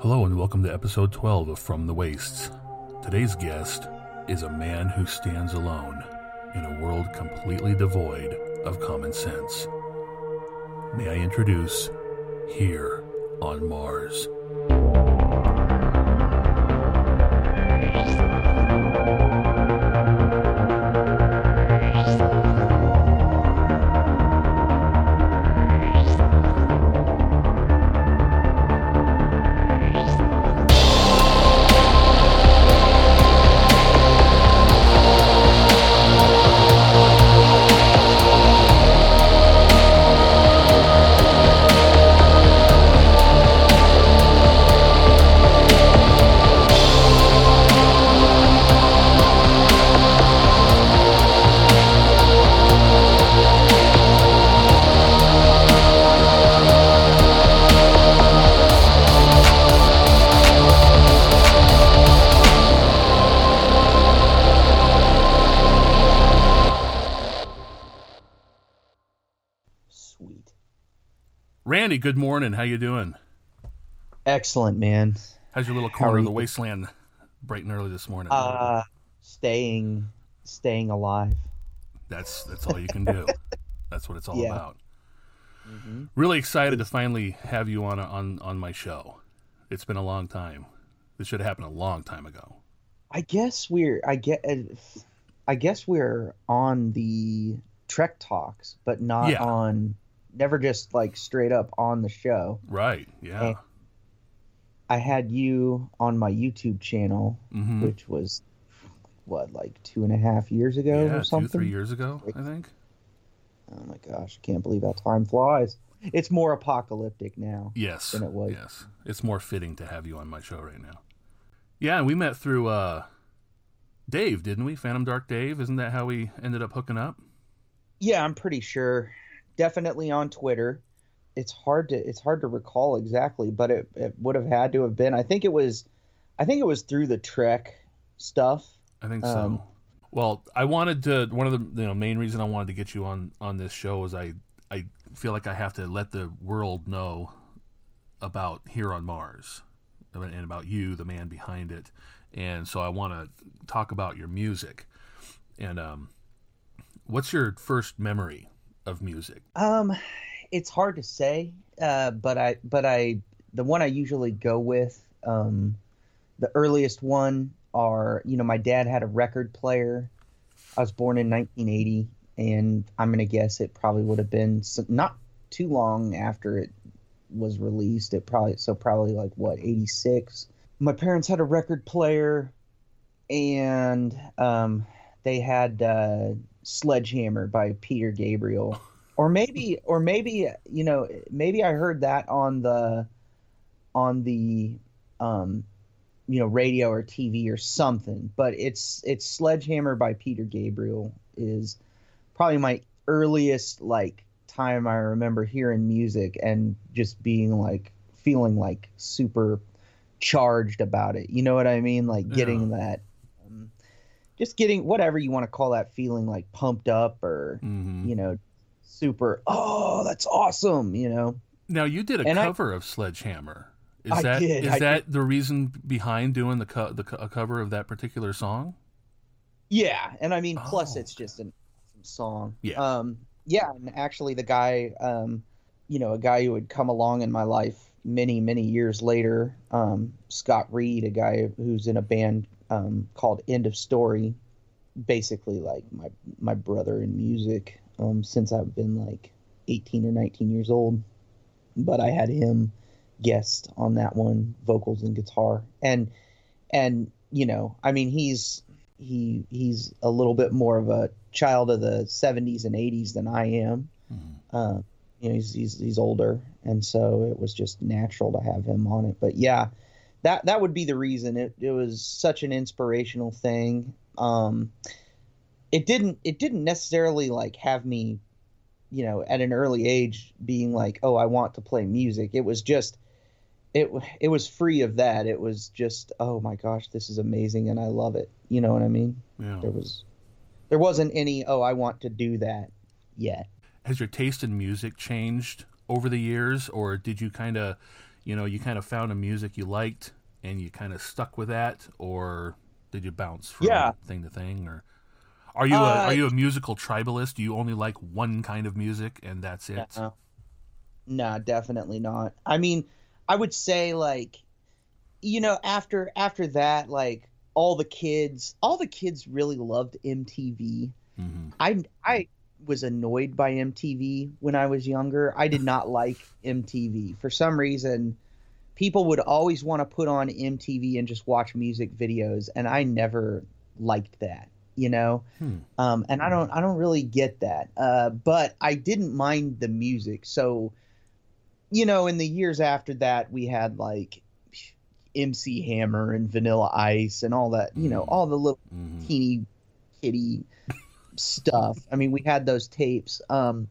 Hello and welcome to episode 12 of From the Wastes. Today's guest is a man who stands alone in a world completely devoid of common sense. May I introduce Here on Mars. Good morning. How you doing? Excellent, man. How's your little corner of the wasteland bright and early this morning? Uh staying staying alive. that's that's all you can do. that's what it's all Yeah. about. hmm Really excited to finally have you on on on my show. It's been a long time. This should have happened a long time ago. I guess we're I get I guess we're on the Trek talks, but not Yeah. on never just like straight up on the show. Right? Yeah. Hey. I had you on my YouTube channel, hmm which was what, like two and a half years ago Yeah, or two something? three years ago, I think. Oh my gosh, I can't believe how time flies. It's more apocalyptic now. Yes. than it was. Yes. It's more fitting to have you on my show right now. Yeah, we met through uh Dave, didn't we? Phantom Dark Dave. Isn't that how we ended up hooking up? Yeah, I'm pretty sure. Definitely on Twitter. It's hard to it's hard to recall exactly, but it, it would have had to have been. I think it was I think it was through the Trek stuff. I think Um, so. Well, I wanted to. One of the you know main reason I wanted to get you on on this show is I I feel like I have to let the world know about here on Mars and about you, the man behind it, and so I want to talk about your music. And um, what's your first memory of music? Um it's hard to say, uh, but I but I the one I usually go with um the earliest one are, you know, my dad had a record player. I was born in 1980 and I'm to guess it probably would have been not too long after it was released. It probably so probably like what 86. My parents had a record player, and um, they had uh, Sledgehammer by Peter Gabriel, or maybe or maybe you know maybe I heard that on the on the um, you know radio or TV or something. But it's it's Sledgehammer by Peter Gabriel is probably my earliest like time I remember hearing music and just being like feeling like super charged about it. You know what I mean? Like getting that um, just getting whatever you want to call that feeling like pumped up or hmm you know super oh that's awesome, you know. Now you did a And I- cover of Sledgehammer. Is I that did, is I that the reason behind doing the co- the co- a cover of that particular song? Yeah, and I mean, plus Oh, it's just an awesome song. Yeah. Um, yeah, and actually, the guy, um, you know, a guy who had come along in my life many, many years later, um, Scott Reed, a guy who's in a band um, called End of Story, basically like my my brother in music um, since I've been like 18 or 19 years old. But I had him guest on that one, vocals and guitar, and and you know, I mean, he's he he's a little bit more of a child of the 70s and 80s than I am. Mhm. Uh, you know, he's, he's he's older, and so it was just natural to have him on it. But yeah, that that would be the reason. It it was such an inspirational thing. Um, it didn't it didn't necessarily like have me, you know, at an early age being like, oh, I want to play music. It was just it it was free of that. It was just, oh my gosh, this is amazing, and I love it. You know what I mean? Yeah. There was there wasn't any, oh, I want to do that yet. Has your taste in music changed over the years, or did you kind of, you know, you kind of found a music you liked and you kind of stuck with that, or did you bounce from Yeah. thing to thing, or are you a, Uh, are you a musical tribalist? Do you only like one kind of music and that's it? No. No, definitely not. I mean, I would say like, you know, after after that, like all the kids, all the kids really loved MTV. hmm I I was annoyed by MTV when I was younger. I did not like MTV for some reason. People would always want to put on MTV and just watch music videos, and I never liked that. You know, Hmm. um, and I don't I don't really get that. Uh, but I didn't mind the music. So, you know, in the years after that, we had like MC Hammer and Vanilla Ice and all that. You know, Mm. all the little hmm teeny kitty stuff. I mean, we had those tapes. Um,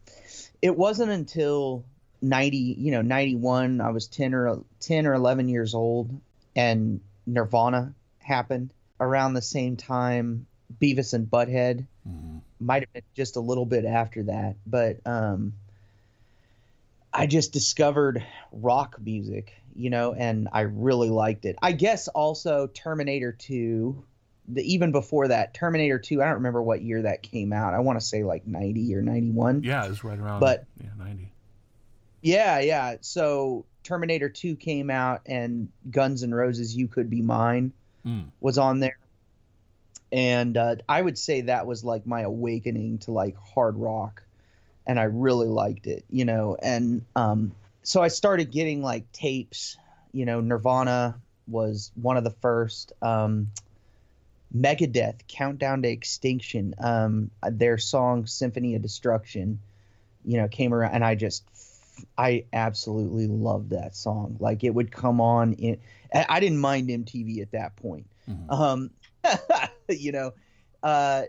it wasn't until 90, you know, 91, I was 10 or 10 or 11 years old and Nirvana happened around the same time Beavis and Butthead hmm might have been just a little bit after that, but um, I just discovered rock music, you know, and I really liked it. I guess also Terminator 2, the, even before that, Terminator 2, I don't remember what year that came out. I want to say like 90 or 91. Yeah, it was right around. But- yeah, ninety. Yeah, yeah. So Terminator 2 came out and Guns N' Roses You Could Be Mine Mm. was on there. And uh, I would say that was like my awakening to like hard rock. And I really liked it, you know. And um, so I started getting like tapes, you know, Nirvana was one of the first. Um, Megadeth, Countdown to Extinction, um, their song Symphony of Destruction, you know, came around and I just I absolutely loved that song. Like it would come on in. I didn't mind MTV at that point. Mm-hmm. Um, you know, uh,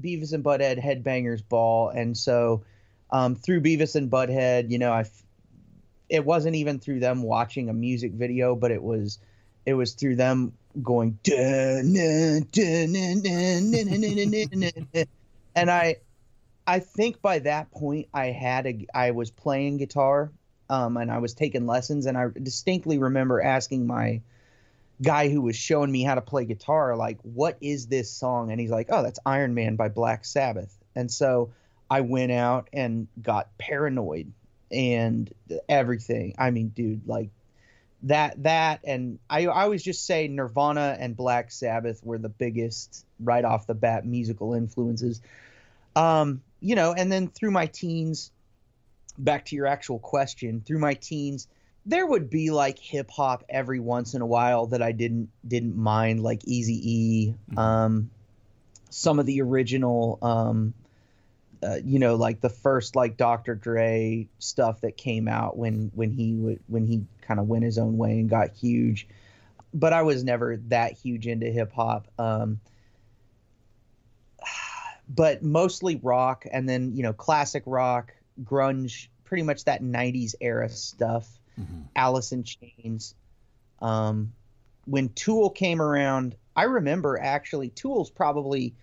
Beavis and Butthead Headbangers Ball, and so um, through Beavis and Butthead, you know, I. It wasn't even through them watching a music video, but it was, it was through them going and I I think by that point I had a I was playing guitar um and I was taking lessons and I distinctly remember asking my guy who was showing me how to play guitar like what is this song? And he's like oh that's Iron Man by Black Sabbath. And so I went out and got paranoid and everything. I mean dude like that that and I, I always just say Nirvana and Black Sabbath were the biggest right off the bat musical influences. Um, you know, and then through my teens, back to your actual question, through my teens, there would be like hip hop every once in a while that I didn't didn't mind, like Easy E, Mhm. um, some of the original um uh, you know, like the first like Dr. Dre stuff that came out when when he would when he kind of went his own way and got huge. But I was never that huge into hip hop. Um, but mostly rock, and then you know, classic rock, grunge, pretty much that '90s era stuff. Mhm. Alice in Chains. Um, when Tool came around, I remember actually Tool's probably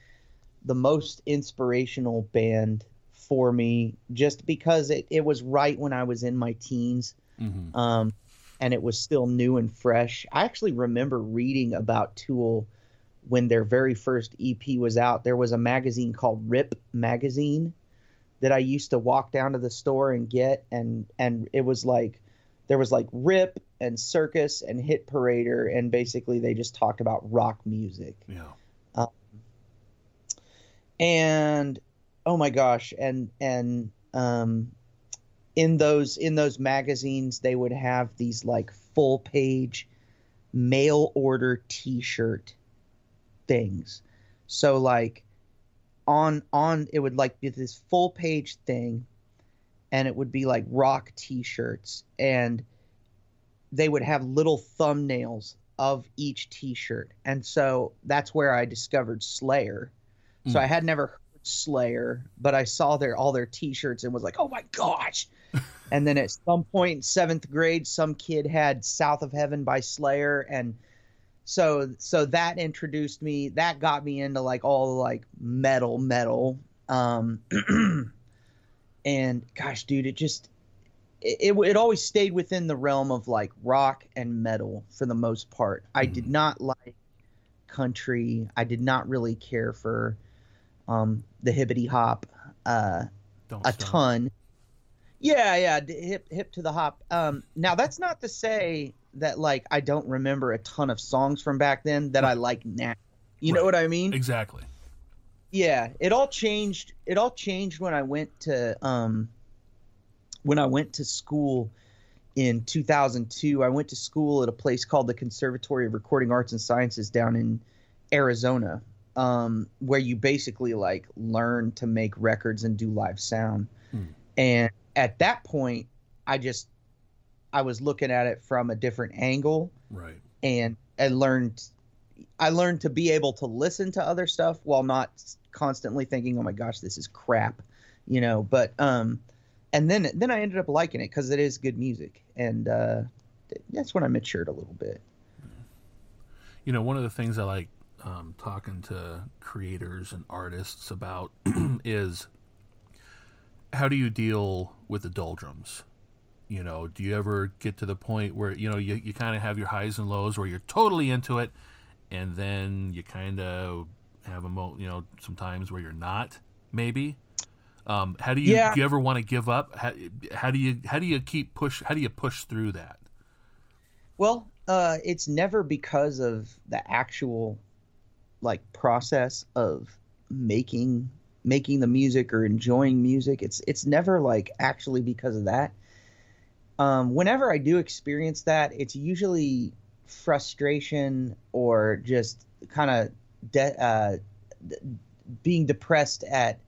the most inspirational band for me just because it, it was right when I was in my teens Mhm. um, and it was still new and fresh. I actually remember reading about Tool when their very first EP was out. There was a magazine called Rip Magazine that I used to walk down to the store and get, and and it was like there was like Rip and Circus and Hit Parader, and basically they just talked about rock music Yeah. and oh my gosh and and um in those in those magazines they would have these like full page mail order t-shirt things so like on on it would like be this full page thing and it would be like rock t-shirts and they would have little thumbnails of each t-shirt and so that's where i discovered slayer so Mm. I had never heard Slayer, but I saw their all their T-shirts and was like, "Oh my gosh!" and then at some point in seventh grade, some kid had "South of Heaven" by Slayer, and so so that introduced me. That got me into like all the like metal metal. Um, and gosh, dude, it just it, it always stayed within the realm of like rock and metal for the most part. I did Mhm. not like country. I did not really care for um, the hippity hop uh, Don't a stop. ton. Yeah, yeah, hip hip to the hop. Um, now that's not to say that like I don't remember a ton of songs from back then that I like now. You know what I mean? Exactly. yeah it all changed it all changed when i went to um when i went to school in 2002 i went to school at a place called the conservatory of recording arts and sciences down in arizona um where you basically like learn to make records and do live sound Hmm. and at that point i just i was looking at it from a different angle Right. and I learned I learned to be able to listen to other stuff while not constantly thinking, "Oh my gosh, this is crap," you know. But um, and then then I ended up liking it because it is good music, and uh, that's when I matured a little bit. You know, one of the things I like um, talking to creators and artists about is how do you deal with the doldrums? You know, do you ever get to the point where, you know, you, you kind of have your highs and lows where you're totally into it and then you kind of have a, mo- you know, some times where you're not, maybe? Um, how do you, Yeah. do you ever want to give up? How, how do you, how do you keep push, how do you push through that? Well, uh, it's never because of the actual like process of making making the music or enjoying music. It's it's never like actually because of that. Um, whenever I do experience that, it's usually frustration or just kind of de- uh, d- being depressed at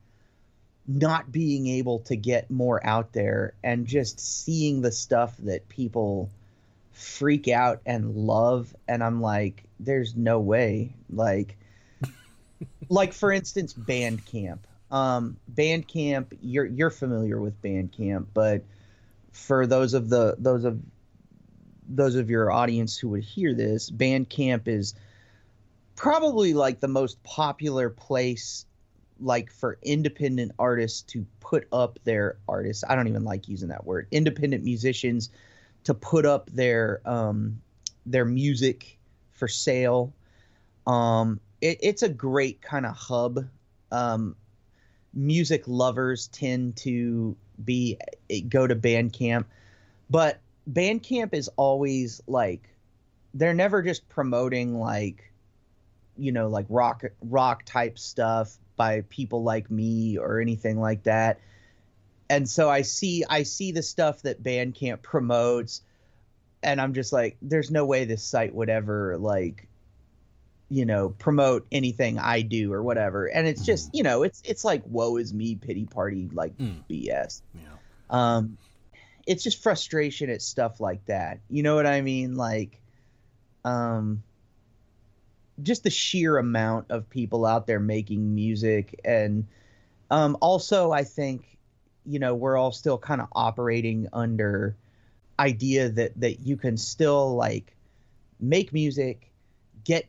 not being able to get more out there and just seeing the stuff that people freak out and love and i'm like there's no way. Like like for instance bandcamp. Um bandcamp you're you're familiar with bandcamp but for those of the those of those of your audience who would hear this bandcamp is probably like the most popular place like for independent artists to put up their artists. I don't even like using that word. Independent musicians to put up their um their music for sale. Um it, it's a great kind of hub. Um music lovers tend to be eh, go to bandcamp. But bandcamp is always like they're never just promoting like you know like rock rock type stuff by people like me or anything like that. And so i see i see the stuff that bandcamp promotes and i'm just like there's no way this site would ever like you know promote anything i do or whatever. And it's just you know it's it's like woe is me pity party like Mm. bs Yeah. um it's just frustration at stuff like that. You know what i mean? Like um just the sheer amount of people out there making music. And um also i think you know we're all still kind of operating under idea that that you can still like make music get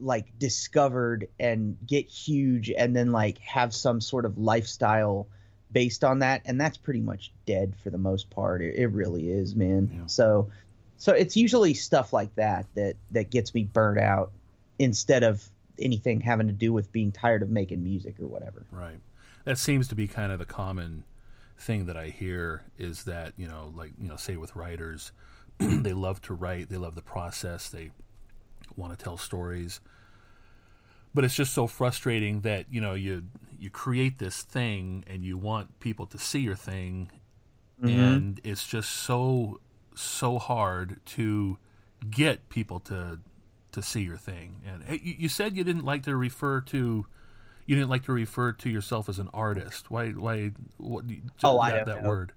like discovered and get huge and then like have some sort of lifestyle based on that and that's pretty much dead for the most part it, it really is man Yeah. so so it's usually stuff like that that that gets me burnt out instead of anything having to do with being tired of making music or whatever Right. That seems to be kind of the common thing that I hear is that, you know, like, you know, say with writers, they love to write, they love the process, they want to tell stories. But it's just so frustrating that, you know, you you create this thing and you want people to see your thing mm-hmm. and it's just so so hard to get people to to see your thing. And hey, you, said you didn't like to refer to you didn't like to refer to yourself as an artist. Why? Why? What? Oh, I that, don't that know. word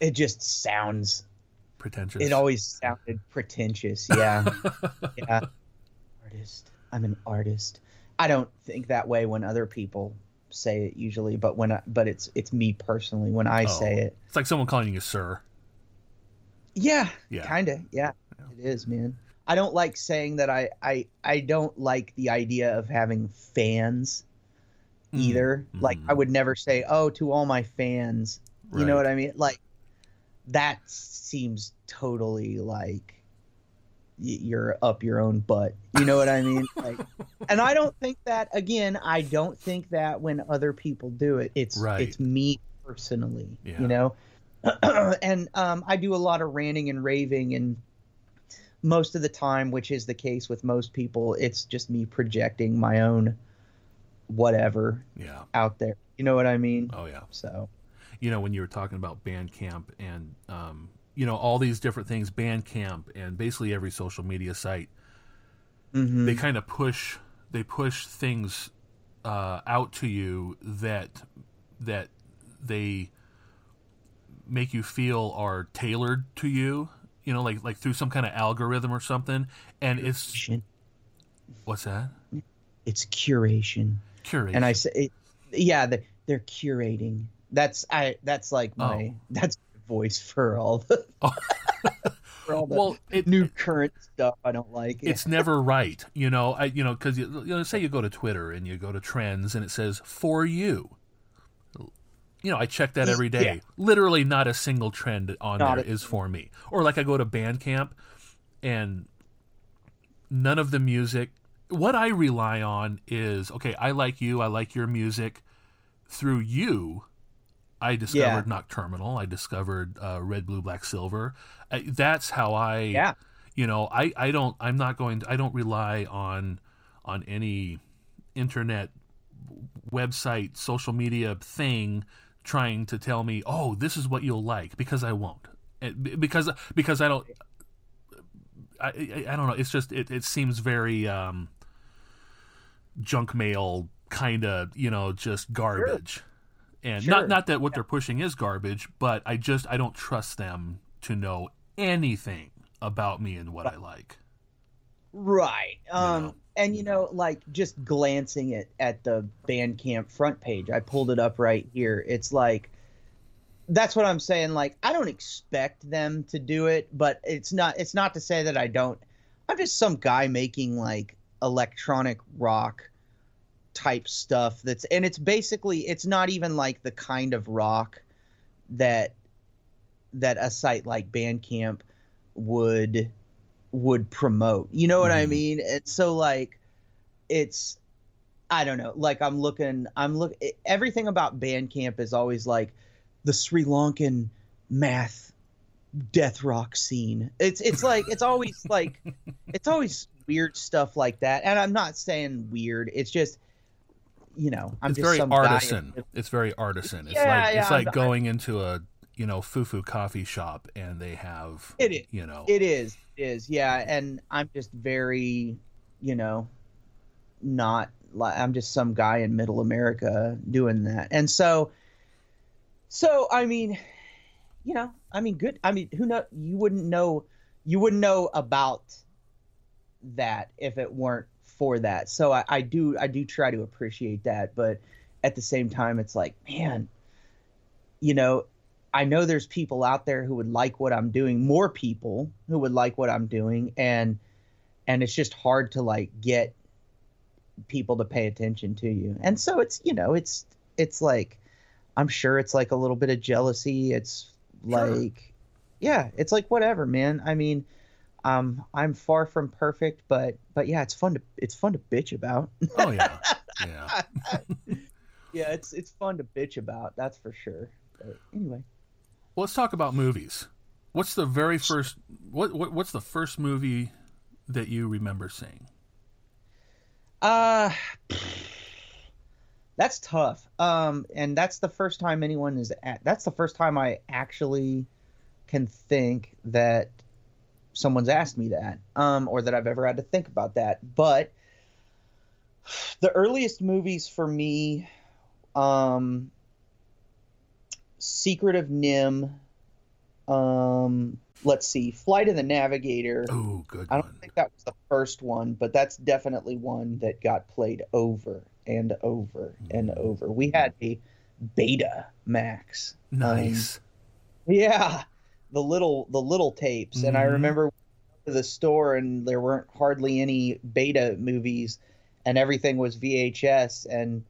it just sounds pretentious. it always sounded pretentious yeah yeah artist i'm an artist i don't think that way when other people say it usually but when I, but it's it's me personally when i Oh. say it It's like someone calling you sir. yeah Yeah. kind of yeah it is man i don't like saying that i i i don't like the idea of having fans Mm. either like Mhm. i would never say oh to all my fans you know what i mean like that seems totally like you're up your own butt. You know what I mean? Like, and I don't think that again. I don't think that when other people do it, it's right. it's me personally. Yeah. You know, and um, I do a lot of ranting and raving, and most of the time, which is the case with most people, it's just me projecting my own whatever yeah. out there. You know what I mean? Oh yeah. So, you know, when you were talking about Bandcamp and um, you know all these different things, Bandcamp and basically every social media site, mm-hmm. they kind of push they push things uh, out to you that that they make you feel are tailored to you you know like like through some kind of algorithm or something. And it's what's that? It's curation. Curation. And i say yeah they're, they're curating that's i that's like oh. my oh. that's voice for all the oh. for all the well, it, new current stuff I don't like. It's never right, you know. I you know because you, you know say you go to Twitter and you go to trends and it says for you, you know, I check that every day. Yeah. Literally, not a single trend on not there a- is for me. Or like I go to Bandcamp, and none of the music. What I rely on is okay. I like you. I like your music. Through you, I discovered yeah. Nocterminal. I discovered uh, Red, Blue, Black, Silver. I, that's how I. Yeah. You know, I I don't. I'm not going. To, I don't rely on on any internet website social media thing trying to tell me, "Oh, this is what you'll like," because I won't. Because because I don't. I, I, I don't know. It's just it, it seems very um, junk mail kind of you know just garbage, sure. And sure. not not that what yeah. they're pushing is garbage, but I just I don't trust them to know anything about me and what I like. Right. Um. You know? and you know like just glancing at at the bandcamp front page i pulled it up right here it's like that's what i'm saying like i don't expect them to do it but it's not it's not to say that i don't i'm just some guy making like electronic rock type stuff that's and it's basically it's not even like the kind of rock that that a site like bandcamp would would promote. You know what mm. I mm-hmm. mean? It's so like it's I don't know. Like I'm looking I'm look everything about Bandcamp is always like the Sri Lankan math death rock scene. It's it's like it's always like it's always weird stuff like that. And I'm not saying weird. It's just you know, I'm it's just very artisan. It's very artisan. It's yeah, like yeah, it's like I'm, going into a you know fufu coffee shop and they have it is. you know. It is. It is. Yeah. And i'm just very you know not like i'm just some guy in middle america doing that. And so so i mean you know i mean good i mean who know you wouldn't know you wouldn't know about that if it weren't for that so I, I do i do try to appreciate that but at the same time it's like man you know I know there's people out there who would like what I'm doing, more people who would like what I'm doing, and and it's just hard to like get people to pay attention to you. And so it's you know it's it's like I'm sure it's like a little bit of jealousy. It's like sure. yeah, it's like whatever, man. I mean, um, I'm far from perfect, but but yeah, it's fun to it's fun to bitch about. Oh yeah, yeah, yeah. It's it's fun to bitch about. That's for sure. But anyway. Well, let's talk about movies. What's the very first? What, what what's the first movie that you remember seeing? Uh, that's tough. Um, and that's the first time anyone is at. That's the first time I actually can think that someone's asked me that, um, or that I've ever had to think about that. But the earliest movies for me, um, Secret of NIMH, Um, let's see, Flight of the Navigator. Oh, good. I don't one. think that was the first one, but that's definitely one that got played over and over mm. and over. We had a Beta Max. Nice. Um, yeah, the little the little tapes, mm-hmm. and I mm-hmm. remember to the store and there weren't hardly any Beta movies, and everything was VHS and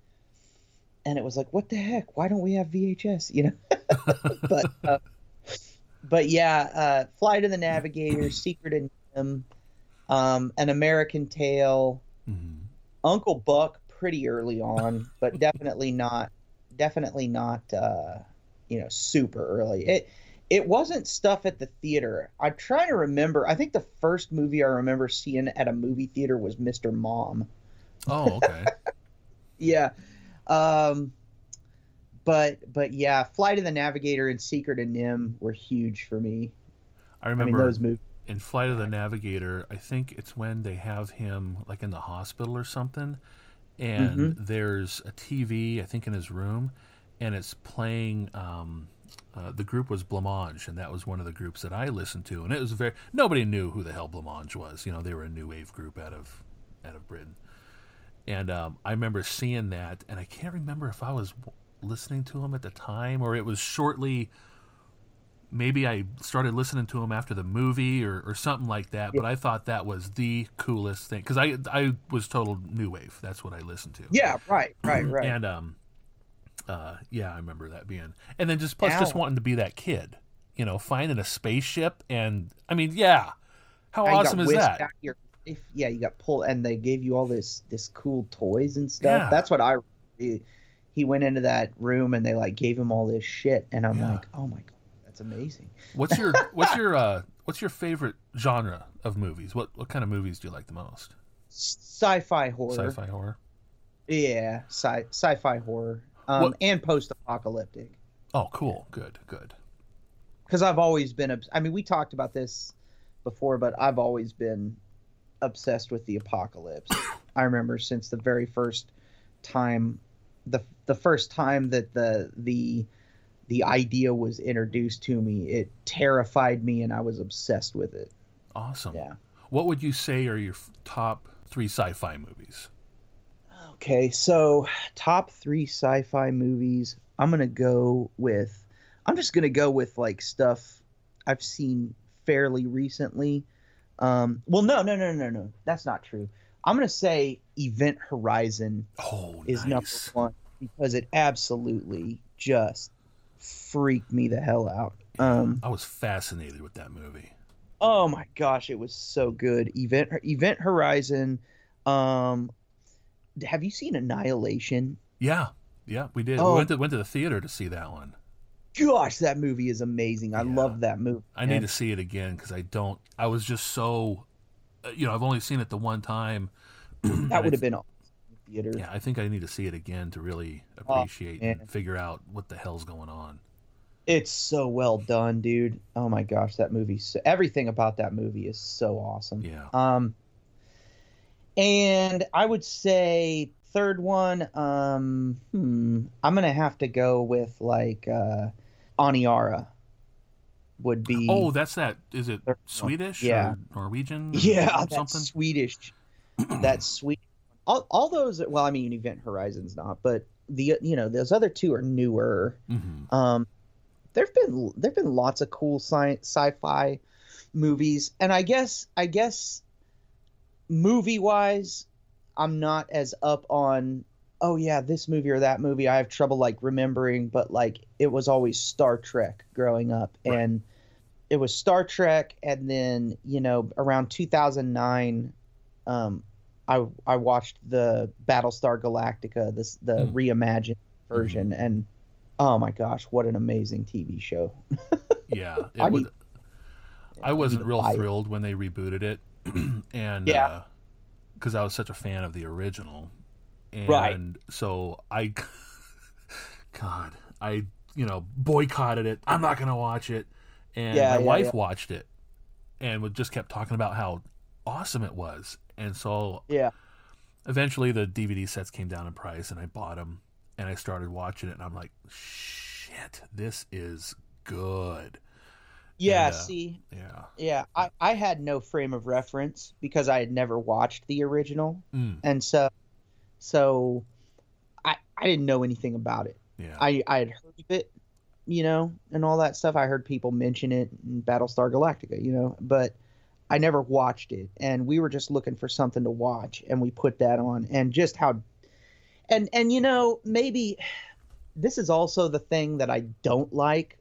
and it was like, what the heck? Why don't we have VHS? You know, but uh, but yeah, uh, Flight of the Navigator, Secret of NIMH, um, An American Tail, Mhm. Uncle Buck pretty early on, but definitely not definitely not uh, you know super early. It it wasn't stuff at the theater. I'm trying to remember. I think the first movie I remember seeing at a movie theater was Mr. Mom. Oh, okay. Yeah. Um but but yeah, Flight of the Navigator and Secret of NIMH were huge for me. I I mean remember those movies. in Flight of the Navigator, I think it's when they have him like in the hospital or something, and Mm-hmm. there's a TV, I think, in his room, and it's playing. Um, uh, the group was Blancmange, and that was one of the groups that I listened to, and it was very. Nobody knew who the hell Blancmange was. You know, they were a new wave group out of out of Britain, and um, I remember seeing that, and I can't remember if I was listening to him at the time or it was shortly maybe I started listening to him after the movie or, or something like that. But I thought that was the coolest thing because I I was total new wave. That's what I listened to. Yeah, right, right, right. And um, uh, yeah, I remember that being, and then just plus just wanting to be that kid, you know, finding a spaceship, and I mean, yeah, how awesome is that? your- if, yeah, you got pulled, and they gave you all this this cool toys and stuff. Yeah. That's what I. He, he went into that room and they like gave him all this shit, and I'm Yeah. like, oh my god, that's amazing. What's your what's your uh what's your favorite genre of movies? What what kind of movies do you like the most? Sci-fi horror. Sci-fi horror. Yeah, sci sci-fi horror, um, and post-apocalyptic. Oh, cool. Good. Good. Because I've always been. I mean, we talked about this before, but I've always been obsessed with the apocalypse. I remember since the very first time, the the first time that the the the idea was introduced to me, it terrified me, and I was obsessed with it. Awesome. Yeah. What would you say are your top three sci-fi movies? Okay, so top three sci-fi movies. I'm gonna go with. I'm just gonna go with like stuff I've seen fairly recently. Um, well, no, no, no, no, no. That's not true. I'm gonna say Event Horizon Oh, is number one because it absolutely just freaked me the hell out. Um, I was fascinated with that movie. oh my gosh, it was so good. Event Event Horizon. Um, have you seen Annihilation? Yeah, yeah, we did. Oh. We went to went to the theater to see that one. gosh, that movie is amazing. I Yeah. love that movie. I need to see it again because I don't. I was just so, uh, you know, I've only seen it the one time. That would have been awesome theater. Yeah, I think I need to see it again to really Oh, appreciate man. and figure out what the hell's going on. It's so well done, dude. Oh my gosh, that movie. So, everything about that movie is so awesome. Yeah. Um, and I would say third one. Um, hmm, I'm gonna have to go with like uh, Aniara. Would be Oh, that's that. Is it. Swedish Yeah. Norwegian? or yeah, that's something. Swedish. That's sweet. All, all those. Well, I mean, Event Horizon's not, but the you know those other two are newer. hmm Um, there've been there've been lots of cool sci- sci-fi movies, and I guess I guess movie wise, I'm not as up on. Oh yeah, this movie or that movie. I have trouble like remembering, but like it was always Star Trek growing up, Right. and it was Star Trek, and then you know around 2009, um, I I watched the Battlestar Galactica, this the Hmm. reimagined version, and oh my gosh, what an amazing TV show! Yeah. It I was, need- I wasn't real thrilled when they rebooted it, and Yeah. Uh, because I was such a fan of the original, and Right. so I, God, I you know boycotted it. I'm not gonna watch it, and Yeah, my yeah, wife yeah. watched it, and would just kept talking about how awesome it was, and so Yeah, eventually the DVD sets came down in price, and I bought them, and I started watching it, and I'm like, shit, this is good. Yeah. And, uh, see, Yeah. yeah, I I had no frame of reference because I had never watched the original, Mm, and so so I I didn't know anything about it. yeah. I I had heard of it, you know, and all that stuff. I heard people mention it in Battlestar Galactica, you know, but I never watched it. And we were just looking for something to watch, and we put that on, and just how, and and you know, maybe this is also the thing that I don't like,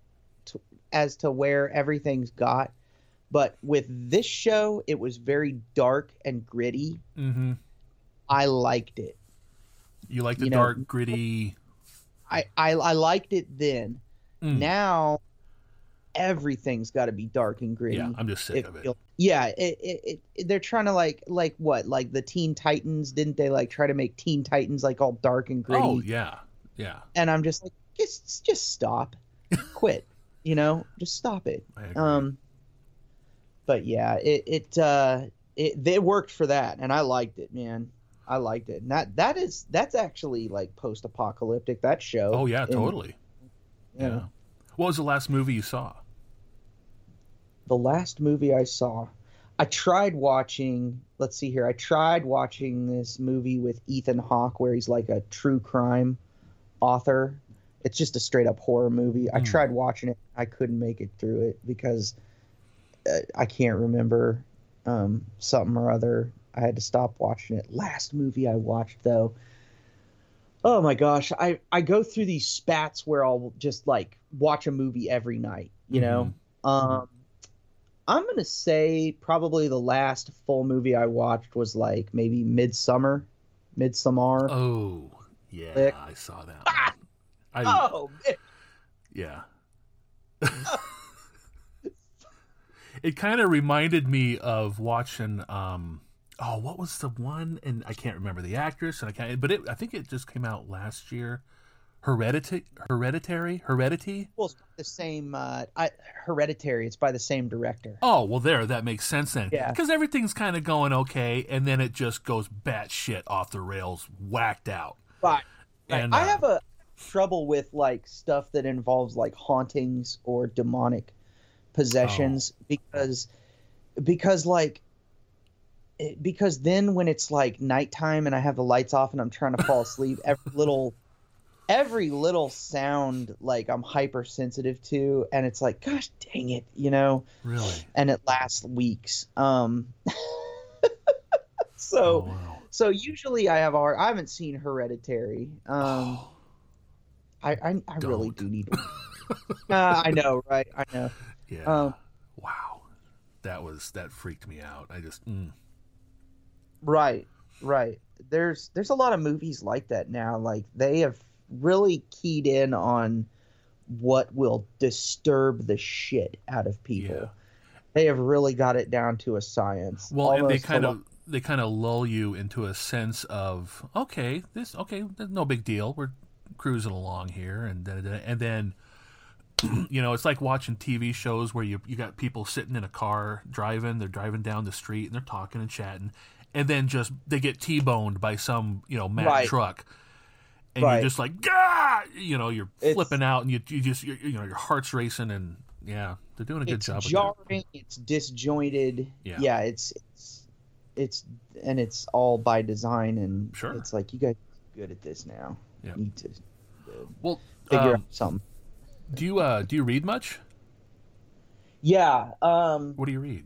as to where everything's got. But with this show, it was very dark and gritty. Mm-hmm. I liked it. You like the You know- dark, gritty. I I, I liked it then. Mm. Now everything's got to be dark and gritty. yeah, I'm just sick It of it. yeah, it, it, it, they're trying to like like what like the Teen Titans didn't they like try to make Teen Titans like all dark and gritty? Oh yeah, yeah. And I'm just like just just stop, quit, you know, just stop it. Um, but yeah, it it uh it it worked for that, and I liked it, man. I liked it. And that that is that's actually like post apocalyptic. That show. oh yeah, totally. Yeah. know, What was the last movie you saw? the last movie I saw, I tried watching. Let's see here. I tried watching this movie with Ethan Hawke, where he's like a true crime author. It's just a straight up horror movie. I Hmm. tried watching it. I couldn't make it through it because uh, I can't remember um, something or other. I had to stop watching it. Last movie I watched though. Oh my gosh, I I go through these spats where I'll just like watch a movie every night. You know, um, I'm gonna say probably the last full movie I watched was like maybe Midsommar, Midsommar. Oh yeah. I saw that. I, oh, man. Yeah. it kind of reminded me of watching um oh what was the one and I can't remember the actress and I can't but it I think it just came out last year. Hereditary Hereditary Heredity? well, it's the same. Uh, I, Hereditary. It's by the same director. Oh, well there that makes sense then. Yeah. Cuz everything's kind of going okay and then it just goes batshit off the rails, whacked out. Right. And I uh, have a trouble with like stuff that involves like hauntings or demonic possessions Oh. because because like because then when it's like nighttime and I have the lights off and I'm trying to fall asleep, every little every little sound like I'm hypersensitive to and it's like gosh dang it, you know, really. and it lasts weeks. Um so oh, wow. so usually I have our I haven't seen Hereditary. Um Oh, I I, I really Don't. need to. uh, I know, right? I know. yeah. um, wow. That was that freaked me out. I just mm. Right, right. There's there's a lot of movies like that now. Like they have really keyed in on what will disturb the shit out of people. Yeah. They have really got it down to a science. Well, and they kind of they kind of lull you into a sense of okay, this okay, there's no big deal. We're cruising along here, and da, da, da. and then you know it's like watching TV shows where you you got people sitting in a car driving, they're driving down the street and they're talking and chatting, and then just they get t-boned by some you know Mack Right. truck. And Right. you're just like, Gah! you know, you're It's- flipping out, and you, you just, you you know, your heart's racing, and yeah, they're doing a good it's job. that. jarring. It's disjointed. Yeah. Yeah. it's it's it's and it's all by design. And Sure. it's like you guys are good at this now. Yeah. Need to Well, figure um, out something. do you uh, do you read much? Yeah. Um. What do you read?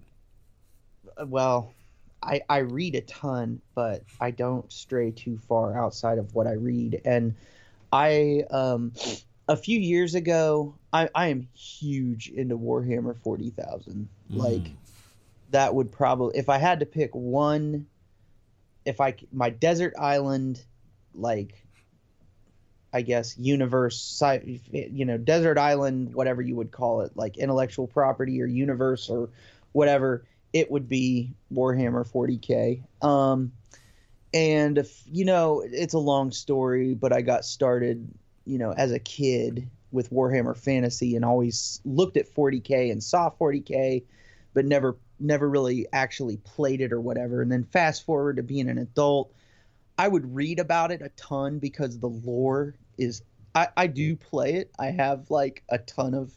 Well, I I read a ton, but I don't stray too far outside of what I read. And I um a few years ago, I I am huge into Warhammer forty thousand. Like Mm. that would probably if I had to pick one. If I my desert island, like. I guess universe, you know, desert island, whatever you would call it, like intellectual property or universe or whatever it would be Warhammer 40k. Um, and if, you know, it's a long story, but I got started, you know, as a kid with Warhammer Fantasy and always looked at 40k and saw 40k, but never never really actually played it or whatever. And then fast forward to being an adult, I would read about it a ton because the lore is. I, I do play it. I have like a ton of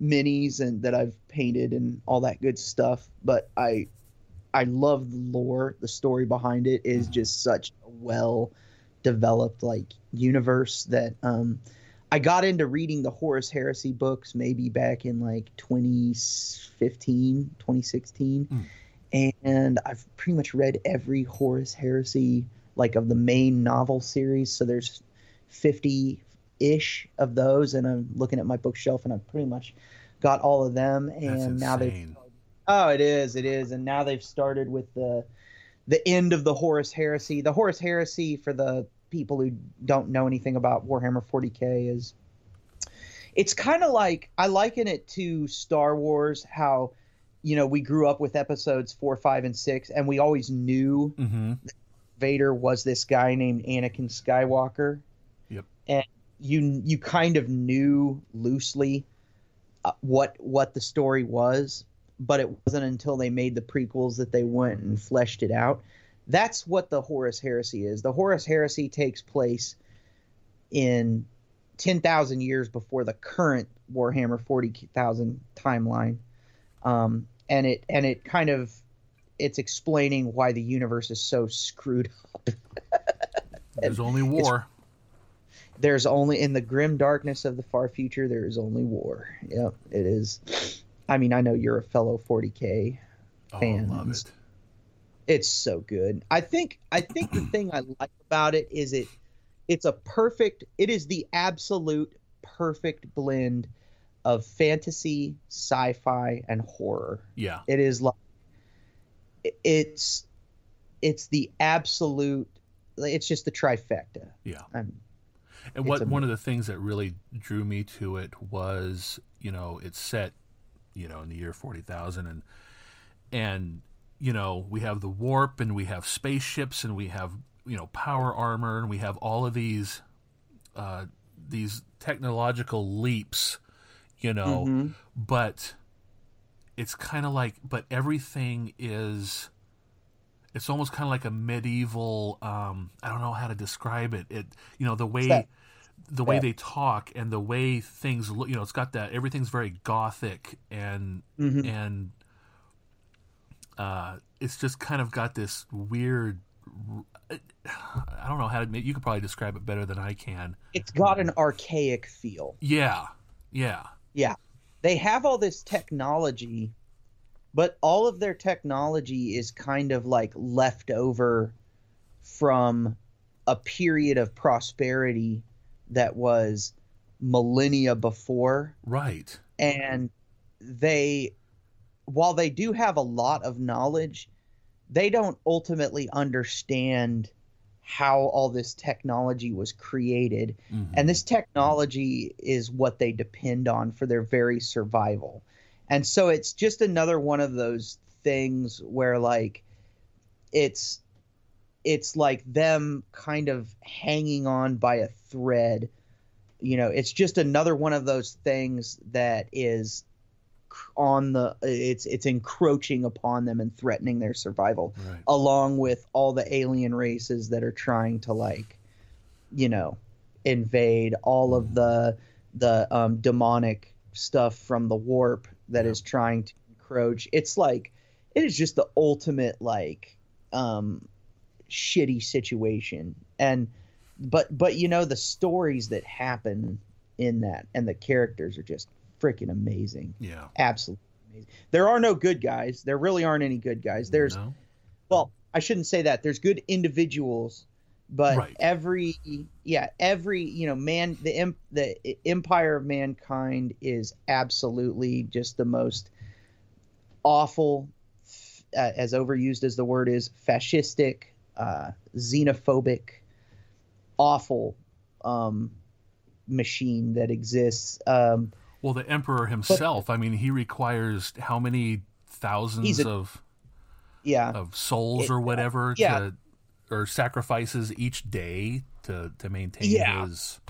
minis and that I've painted and all that good stuff. But I I love the lore. The story behind it is Mhm. just such a well developed like universe that um I got into reading the Horus Heresy books maybe back in like 2015, 2016. And I've pretty much read every Horus Heresy like of the main novel series. So there's 50 ish of those and I'm looking at my bookshelf and I've pretty much got all of them, and now they. insane. Oh, it is, it is, and now they've started with the the end of the Horus Heresy. The Horus Heresy, for the people who don't know anything about Warhammer 40k, is it's kind of like I liken it to Star Wars. How you know we grew up with episodes four, five, and six, and we always knew Mm-hmm. Vader was this guy named Anakin Skywalker. Yep. And you you kind of knew loosely uh, what what the story was, but it wasn't until they made the prequels that they went and fleshed it out. That's what the Horus Heresy is. The Horus Heresy takes place in 10,000 years before the current Warhammer 40,000 timeline. Um, and it and it kind of it's explaining why the universe is so screwed up. There's only war. There's only in the grim darkness of the far future there is only war. Yep, it is. I mean, I know you're a fellow 40k. Fan. Oh, love it. It's so good. I think I think the thing I like about it is it it's a perfect it is the absolute perfect blend of fantasy, sci-fi and horror. Yeah. It is like it's it's the absolute it's just the trifecta. Yeah. Um, And what one of the things that really drew me to it was, you know, it's set, you know, in the year forty thousand, and and you know we have the warp, and we have spaceships, and we have you know power armor, and we have all of these uh, these technological leaps, you know, mhm. but it's kind of like, but everything is. It's almost kind of like a medieval. Um, I don't know how to describe it. It, you know, the way the way Yeah. they talk and the way things look. You know, it's got that. Everything's very gothic and Mhm. and uh, it's just kind of got this weird. I don't know how to. You could probably describe it better than I can. It's got an archaic feel. Yeah, yeah, Yeah. They have all this technology, but all of their technology is kind of like left over from a period of prosperity that was millennia before. right. And they, while they do have a lot of knowledge, they don't ultimately understand how all this technology was created. Mhm. and this technology is what they depend on for their very survival. And so it's just another one of those things where like it's it's like them kind of hanging on by a thread. You know it's just another one of those things that is on the it's it's encroaching upon them and threatening their survival right. along with all the alien races that are trying to like you know invade all of the the um, demonic stuff from the warp that is trying to encroach. It's like it is just the ultimate like um shitty situation. And but but you know the stories that happen in that and the characters are just freaking amazing Yeah. absolutely amazing there are no good guys there really aren't any good guys there's No? well i shouldn't say that there's good individuals but Right. every yeah every you know man the the empire of mankind is absolutely just the most awful uh, as overused as the word is fascistic uh, xenophobic awful um, machine that exists um, Well, the emperor himself. I mean, he requires how many thousands a- of yeah of souls It- or whatever uh, yeah. to or sacrifices each day to to maintain Yeah. his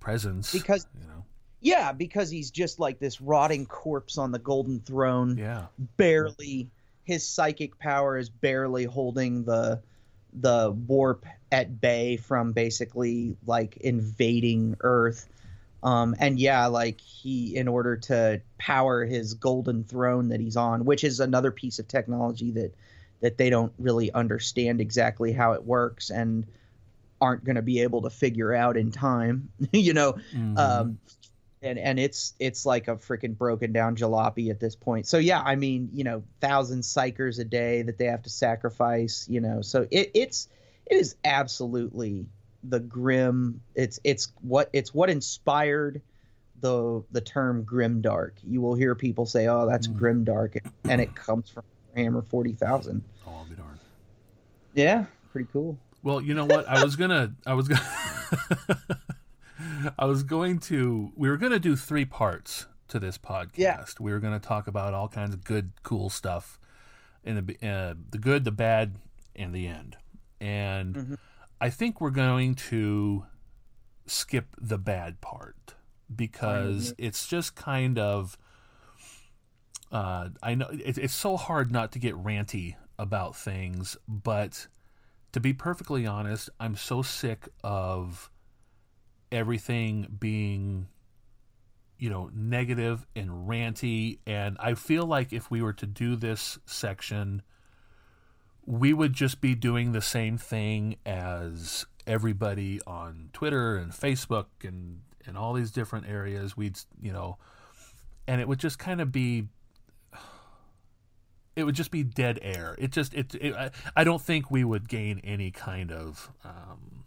presence. Because- you know, yeah because he's just like this rotting corpse on the golden throne yeah, barely his psychic power is barely holding the the warp at bay from basically like invading earth um and yeah like he in order to power his golden throne that he's on which is another piece of technology that that they don't really understand exactly how it works and aren't going to be able to figure out in time you know? Mhm. um and and it's it's like a freaking broken down jalopy at this point. So yeah i mean you know thousand psykers a day that they have to sacrifice you know? So it, it's it is absolutely the grim it's it's what it's what inspired the the term grimdark. You will hear people say, "Oh, that's Mm. grimdark," and it comes from Hammer forty thousand. Oh, I'll be darned. Yeah, pretty cool. Well, you know what? I was gonna. I was gonna. I was going to. We were gonna do three parts to this podcast. Yeah. We were gonna talk about all kinds of good, cool stuff, in the uh, the good, the bad, and the end. And Mhm. I think we're going to skip the bad part because it's just kind of. Uh, I know it, it's so hard not to get ranty about things, but to be perfectly honest, I'm so sick of everything being, you know, negative and ranty. And I feel like if we were to do this section, we would just be doing the same thing as everybody on Twitter and Facebook and, and all these different areas. We'd, you know, and it would just kind of be it would just be dead air. It just it, it I, I don't think we would gain any kind of um,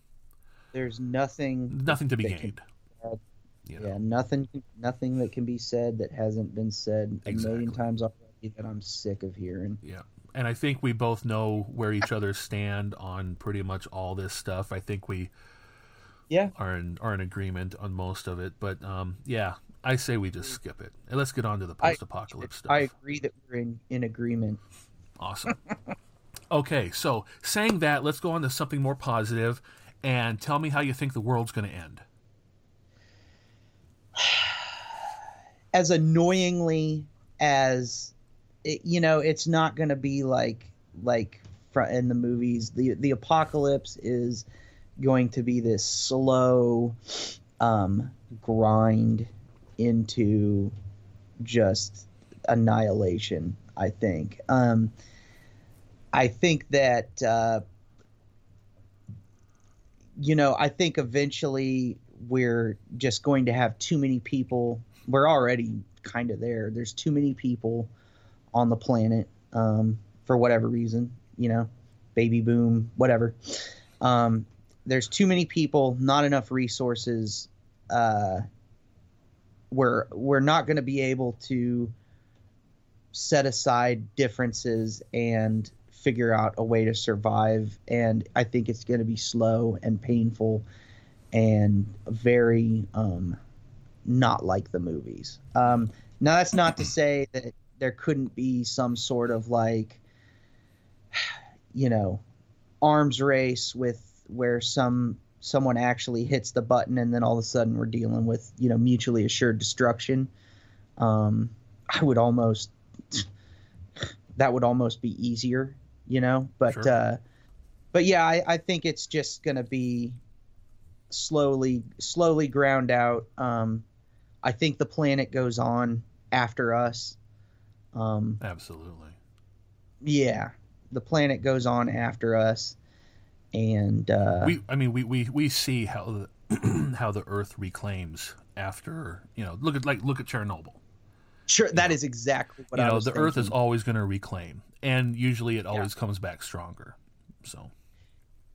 There's nothing, nothing to be can- gained. You know? yeah, nothing, nothing that can be said that hasn't been said a million times already that I'm sick of hearing. Yeah. And I think we both know where each other stand on pretty much all this stuff. I think we Yeah, are in are in agreement on most of it. But um, yeah, I say we just skip it. And let's get on to the post apocalypse stuff. I agree that we're in in agreement. Awesome. okay, so saying that, let's go on to something more positive and tell me how you think the world's going to end. as annoyingly as it, you know it's not going to be like like in the movies. The the apocalypse is going to be this slow um grind into just annihilation i think. Um i think that uh you know i think eventually we're just going to have too many people. We're already kind of there. There's too many people on the planet um, for whatever reason you know baby boom whatever um, there's too many people not enough resources uh, we're we're not going to be able to set aside differences and figure out a way to survive and i think it's going to be slow and painful and very um, not like the movies. Um, now that's not to say that there couldn't be some sort of like, you know, arms race with where some someone actually hits the button and then all of a sudden we're dealing with you know mutually assured destruction. Um, I would almost that would almost be easier, you know, but Sure. uh, but yeah, I, I think it's just gonna be slowly slowly ground out. Um, I think the planet goes on after us. Um, Absolutely. yeah, the planet goes on after us, and uh, we I mean we we, we see how the how the earth reclaims after, you know, look at like look at Chernobyl. sure that is exactly what you I know, was the earth is always going to reclaim and usually it always comes back stronger. So,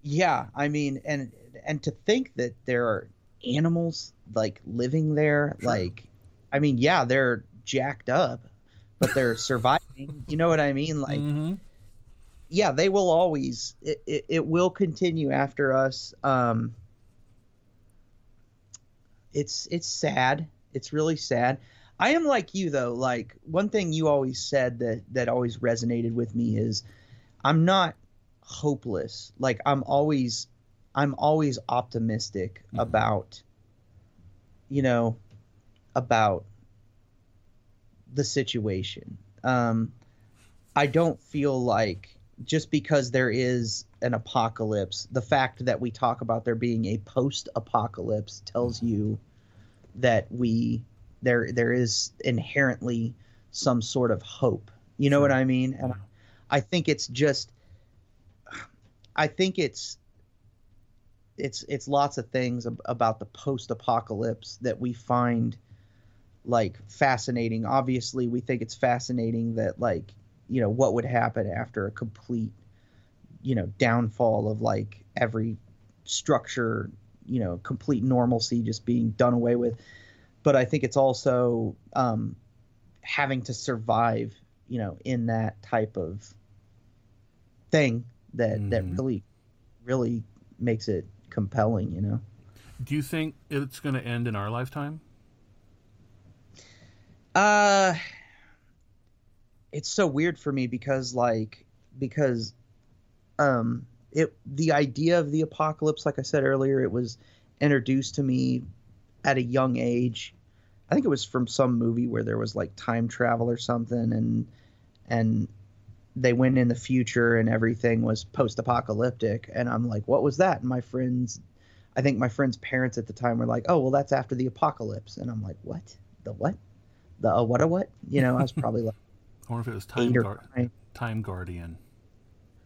Yeah, I mean, and and to think that there are animals like living there, Sure. like, I mean, yeah, they're jacked up, but they're surviving. You know what I mean? Like, Mhm. yeah, they will always. It, it, it will continue after us. Um, it's it's sad. It's really sad. I am like you though. Like one thing you always said that that always resonated with me is, I'm not hopeless. Like I'm always, I'm always optimistic Mhm. about, you know, about the situation. Um, I don't feel like just because there is an apocalypse, the fact that we talk about there being a post-apocalypse tells you that we there there is inherently some sort of hope. You know Sure. what I mean? And I think it's just I think it's it's it's lots of things ab- about the post-apocalypse that we find like fascinating. Obviously, we think it's fascinating that like, you know, what would happen after a complete you know, downfall of like every structure, you know, complete normalcy just being done away with. but I think it's also um, having to survive, you know, in that type of thing that that Mhm. really, really makes it compelling. You know. Do you think it's going to end in our lifetime? Uh it's so weird for me because like because um it the idea of the apocalypse like I said earlier it was introduced to me at a young age. I think it was from some movie where there was like time travel or something and and they went in the future and everything was post-apocalyptic and I'm like what was that? And my friends I think my friends' parents at the time were like, "Oh, well that's after the apocalypse." And I'm like, "What? The what?" The uh, what a what? You know, I was probably like I wonder if it was Time, eight or Guard- nine. Time Guardian.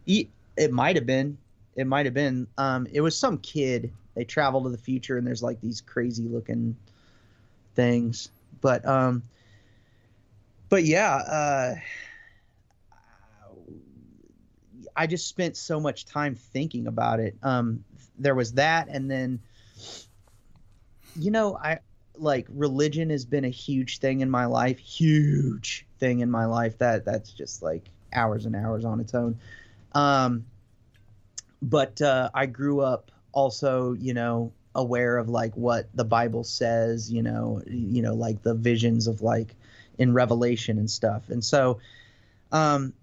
E- It might have been. It might have been. Um, it was some kid. They travel to the future, and there's like these crazy looking things. But um, but yeah, uh, I just spent so much time thinking about it. Um, there was that, and then you know, I like religion has been a huge thing in my life, huge thing in my life. That that's just like hours and hours on its own. Um, but uh, I grew up also, you know, aware of like what the Bible says, you know, you know, like the visions of like in Revelation and stuff. And so, um,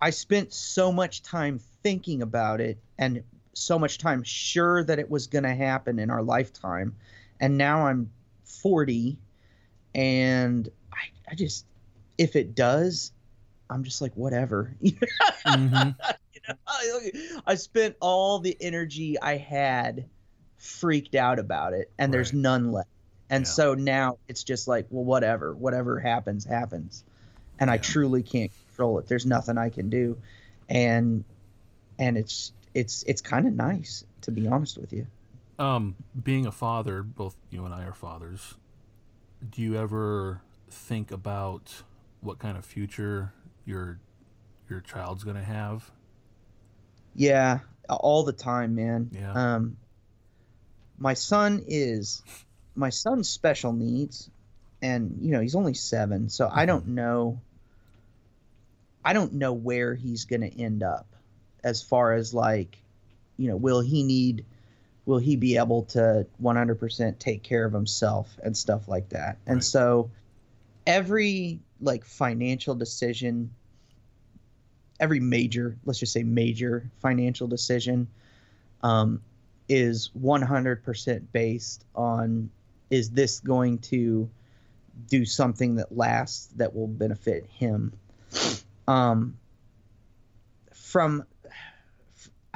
I spent so much time thinking about it and so much time sure that it was going to happen in our lifetime. And now I'm 40 and I, I just, if it does, I'm just like, whatever. hmm I, I spent all the energy I had freaked out about it, and there's none left. And Yeah. so now it's just like, well, whatever, whatever happens, happens. And I truly can't control it. There's nothing I can do, and and it's it's it's kind of nice to be honest with you. Um, being a father, both you and I are fathers. Do you ever think about what kind of future your your child's going to have? Yeah, all the time, man. Yeah. Um, my son is my son's special needs, and you know he's only seven, so I don't know. I don't know where he's going to end up, as far as like, you know, will he need, will he be able to 100% take care of himself and stuff like that, and so every like financial decision every major, let's just say major financial decision, um, is 100% based on is this going to do something that lasts that will benefit him? Um, from,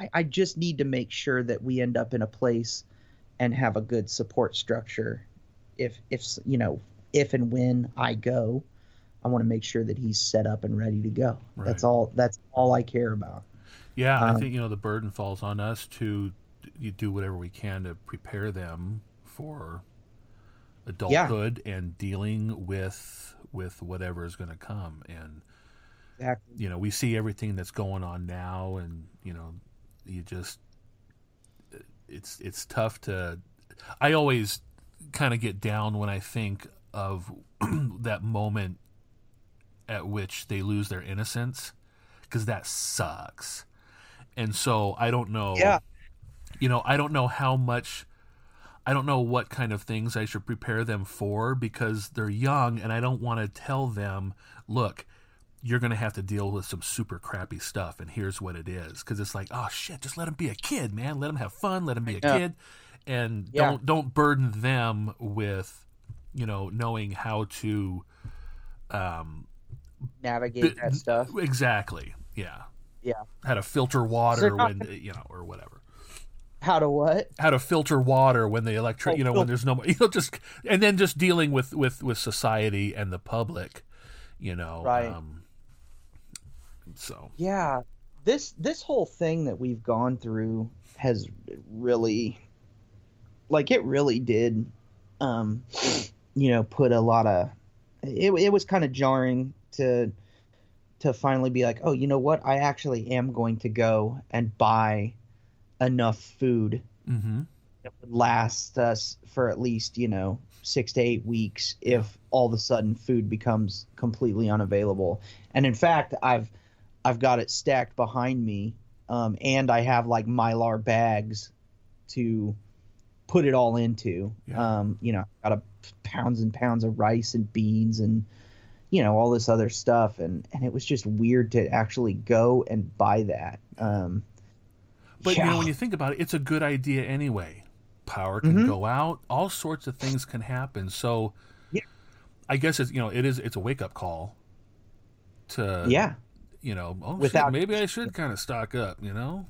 I, I just need to make sure that we end up in a place and have a good support structure. If, if, you know, if and when I go, I want to make sure that he's set up and ready to go. That's all. That's all I care about. Yeah, I Um, think you know the burden falls on us to you do whatever we can to prepare them for adulthood and dealing with with whatever is going to come. And Exactly. you know, we see everything that's going on now, and you know, you just it's it's tough to. I always kind of get down when I think of that moment at which they lose their innocence because that sucks. And so I don't know. Yeah. You know, I don't know how much. I don't know what kind of things I should prepare them for because they're young, and I don't want to tell them, look, you're going to have to deal with some super crappy stuff, and here's what it is. Because it's like, oh shit, just let him be a kid, man. Let him have fun. Let him be a Yeah. kid, and Yeah. don't don't burden them with, you know, knowing how to. Um, Navigate But- that stuff. Exactly. Yeah. Yeah. How to filter water not when you know, or whatever. How to what? How to filter water when the electric, Oh, you know, when there's no, more- you know, just and then just dealing with with with society and the public, you know. Right. Um, so Yeah. This this whole thing that we've gone through has really, like, it really did, um, you know, put a lot of. It it was kind of jarring to to finally be like, oh, you know what? I actually am going to go and buy enough food mm-hmm. it would last us for at least you know six to eight weeks if all of a sudden food becomes completely unavailable. And in fact, I've I've got it stacked behind me, um, and I have like mylar bags to put it all into. Yeah. Um, you know, got a pounds and pounds of rice and beans and you know all this other stuff, and and it was just weird to actually go and buy that. Um, But you know, when you think about it, it's a good idea anyway. Power can Mhm. go out, all sorts of things can happen. So, Yeah. I guess it's you know it is it's a wake up call. To yeah. You know, oh shit, maybe I should kind of stock up. You know,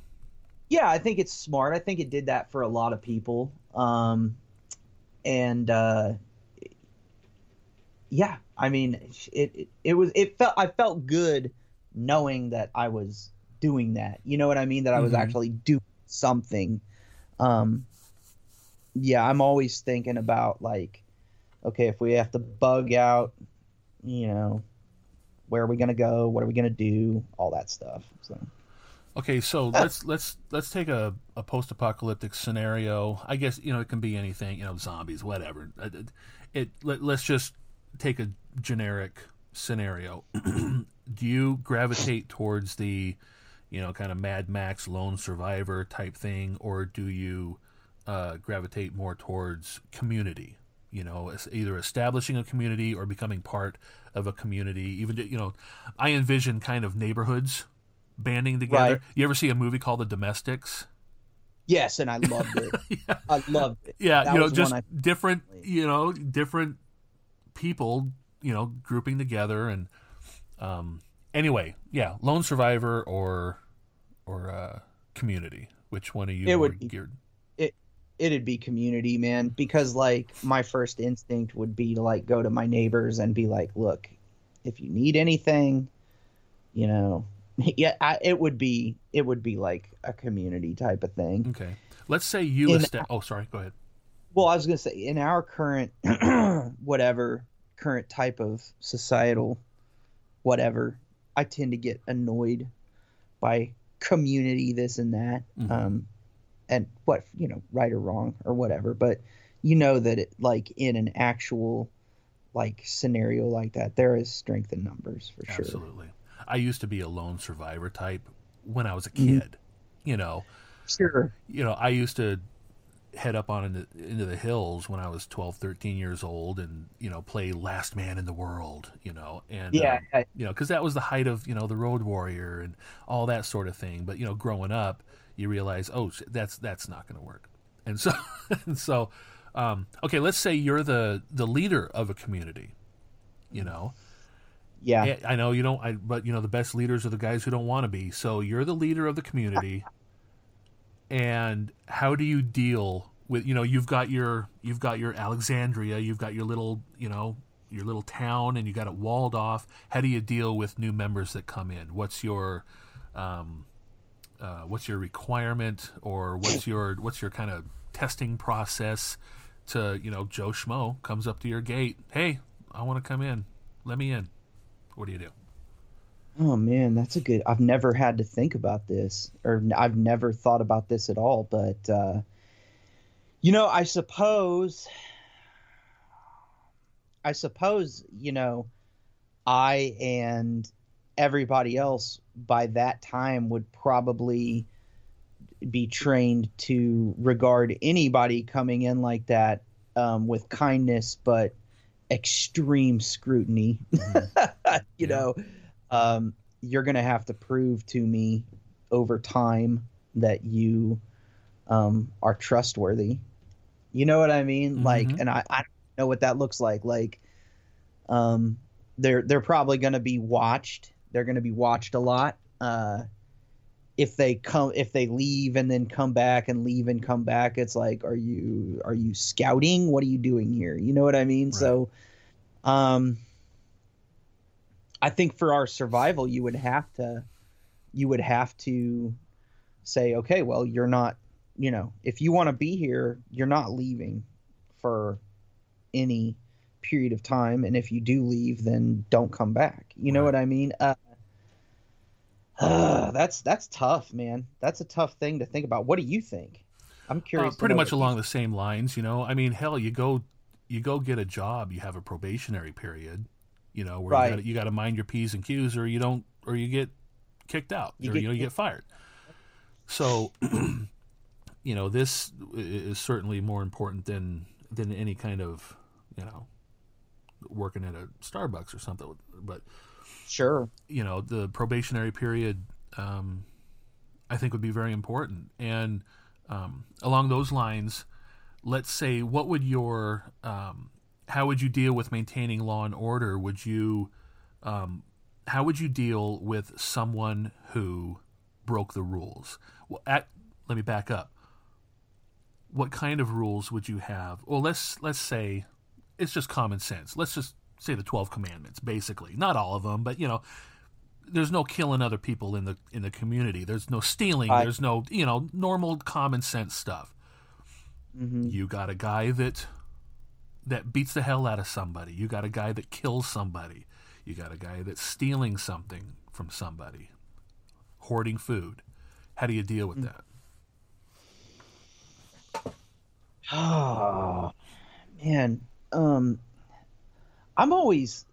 yeah, I think it's smart. I think it did that for a lot of people. Um, and uh, yeah, I mean, it, it it was it felt I felt good knowing that I was doing that. You know what I mean? That I was Mhm. actually doing something. Um, yeah, I'm always thinking about like, okay, if we have to bug out, you know, where are we gonna go? What are we gonna do? All that stuff. So. Okay, so let's let's let's take a, a post apocalyptic scenario. I guess you know it can be anything, you know, zombies, whatever. Uh, It, it let, let's just take a generic scenario. Do you gravitate towards the, you know, kind of Mad Max lone survivor type thing, or do you uh, gravitate more towards community? You know, either establishing a community or becoming part of a community. Even you know, I envision kind of neighborhoods banding together. Right. You ever see a movie called The Domestics? Yes, and I loved it. I loved it. Yeah, That you know, just one different, you know, different people, you know, grouping together and um anyway, yeah, lone survivor or or uh community. Which one are you It would be- geared? It'd be community, man, because like my first instinct would be to like go to my neighbors and be like, "Look, if you need anything, you know, yeah, I, it would be it would be like a community type of thing." Okay. Let's say you In- esta- Oh, sorry. Go ahead. Well, I was gonna say in our current whatever current type of societal whatever, I tend to get annoyed by community this and that. Mhm. Um and what you know, right or wrong or whatever, but you know that it like in an actual like scenario like that, there is strength in numbers for sure. Absolutely. I used to be a lone survivor type when I was a Mhm. kid. You know, Sure. you know, I used to head up on into, into the hills when I was 12, 13 years old and, you know, play last man in the world, you know, and, Yeah, um, I- you know, cause that was the height of, you know, the road warrior and all that sort of thing. But, you know, growing up, you realize, oh, that's, that's not going to work. And so, and so, um, okay, let's say you're the, the leader of a community, you know, yeah. yeah, I know you don't. I, but you know, the best leaders are the guys who don't want to be. So you're the leader of the community, and how do you deal with? You know, you've got your you've got your Alexandria, you've got your little you know your little town, and you got it walled off. How do you deal with new members that come in? What's your um, uh, what's your requirement, or what's your what's your kind of testing process? To you know, Joe Schmo comes up to your gate. Hey, I want to come in. Let me in. What do you do? Oh man, that's a good. I've never had to think about this, or I've never thought about this at all. But uh, you know, I suppose, I suppose, you know, I and everybody else by that time would probably be trained to regard anybody coming in like that um, with kindness, but extreme scrutiny. you Yeah. know, um, you're going to have to prove to me over time that you um, are trustworthy. You know what I mean? Like, Mhm. and I, I don't know what that looks like. Like, um, they're they're probably going to be watched. They're going to be watched a lot. Uh, if they come, if they leave and then come back and leave and come back, it's like, are you are you scouting? What are you doing here? You know what I mean? Right. So, um, I think for our survival, you would have to, you would have to say, okay, well, you're not, you know, if you want to be here, you're not leaving for any period of time, and if you do leave, then don't come back. You know Right. what I mean? Uh, that's that's tough, man. That's a tough thing to think about. What do you think? I'm curious. Uh, pretty much along the same lines, you know. I mean, hell, you go, you go get a job. You have a probationary period, you know, where Right. you got to mind your p's and q's, or you don't, or you get kicked out, You or get you know, you get fired. So, you know, this is certainly more important than than any kind of, you know, working at a Starbucks or something. But Sure. you know the probationary period um, i think would be very important and um, along those lines let's say what would your um, how would you deal with maintaining law and order would you um, how would you deal with someone who broke the rules well, at, let me back up what kind of rules would you have well let's let's say it's just common sense. Let's just say the 12 commandments basically. Not all of them but you know there's no killing other people in the in the community. There's no stealing. Right. there's no you know normal common sense stuff. Hmm you got a guy that that beats the hell out of somebody. You got a guy that kills somebody. You got a guy that's stealing something from somebody. Hoarding food. How do you deal with that? Oh man, um, I'm always,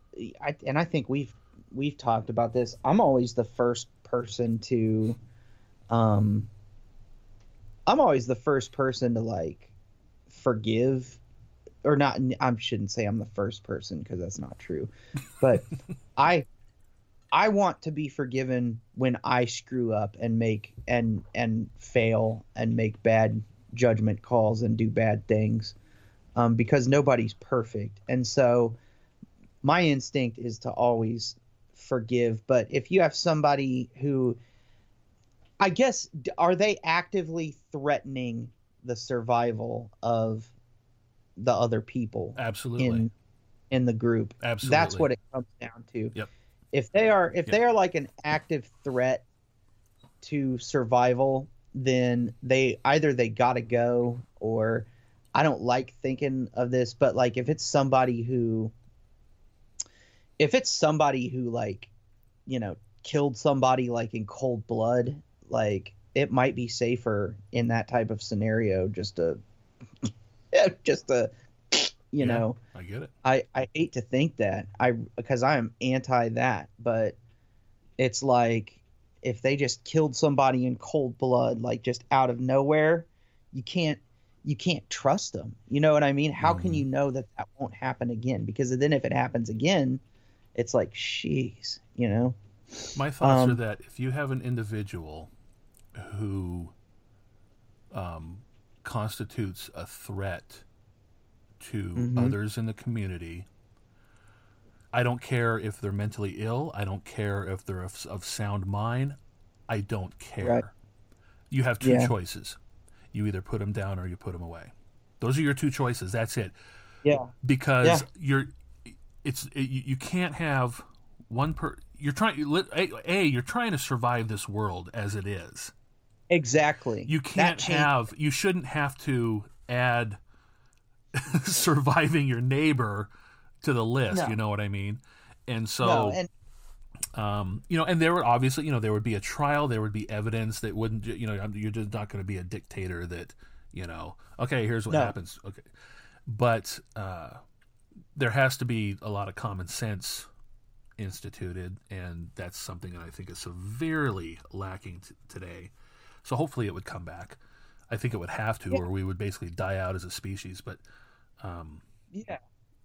I, and I think we've we've talked about this. I'm always the first person to, um, I'm always the first person to like forgive, or not. I shouldn't say I'm the first person because that's not true, but I. I want to be forgiven when I screw up and make and and fail and make bad judgment calls and do bad things um, because nobody's perfect. And so my instinct is to always forgive. But if you have somebody who, I guess, are they actively threatening the survival of the other people absolutely in in the group? absolutely That's what it comes down to. Yep. If they are if Yep. they are like an active threat to survival, then they either they gotta go or I don't like thinking of this, but like if it's somebody who if it's somebody who like, you know, killed somebody like in cold blood, like it might be safer in that type of scenario just to just to you Yeah. know i get it I, I hate to think that I because I am anti that, but it's like if they just killed somebody in cold blood, like just out of nowhere, you can't you can't trust them. You know what I mean? How can Mhm. you know that that won't happen again? Because then if it happens again, it's like, jeez, you know? My thoughts Um, are that if you have an individual who um, constitutes a threat to Mhm. others in the community, I don't care if they're mentally ill. I don't care if they're of, of sound mind. I don't care. Right. You have two Yeah. choices. You either put them down or you put them away. Those are your two choices. That's it Yeah. because Yeah. you're it's it, you, can't have one per you're trying a, a you're trying to survive this world as it is Exactly. you can't have you shouldn't have to add surviving your neighbor to the list No. you know what i mean and so no, and um, you know, and there would obviously, you know, there would be a trial, there would be evidence that wouldn't, you know, you're just not going to be a dictator that, you know, okay, here's what No. happens. Okay. But uh, there has to be a lot of common sense instituted, and that's something that I think is severely lacking t- today. So hopefully it would come back. I think it would have to, Yeah. or we would basically die out as a species. But um, yeah,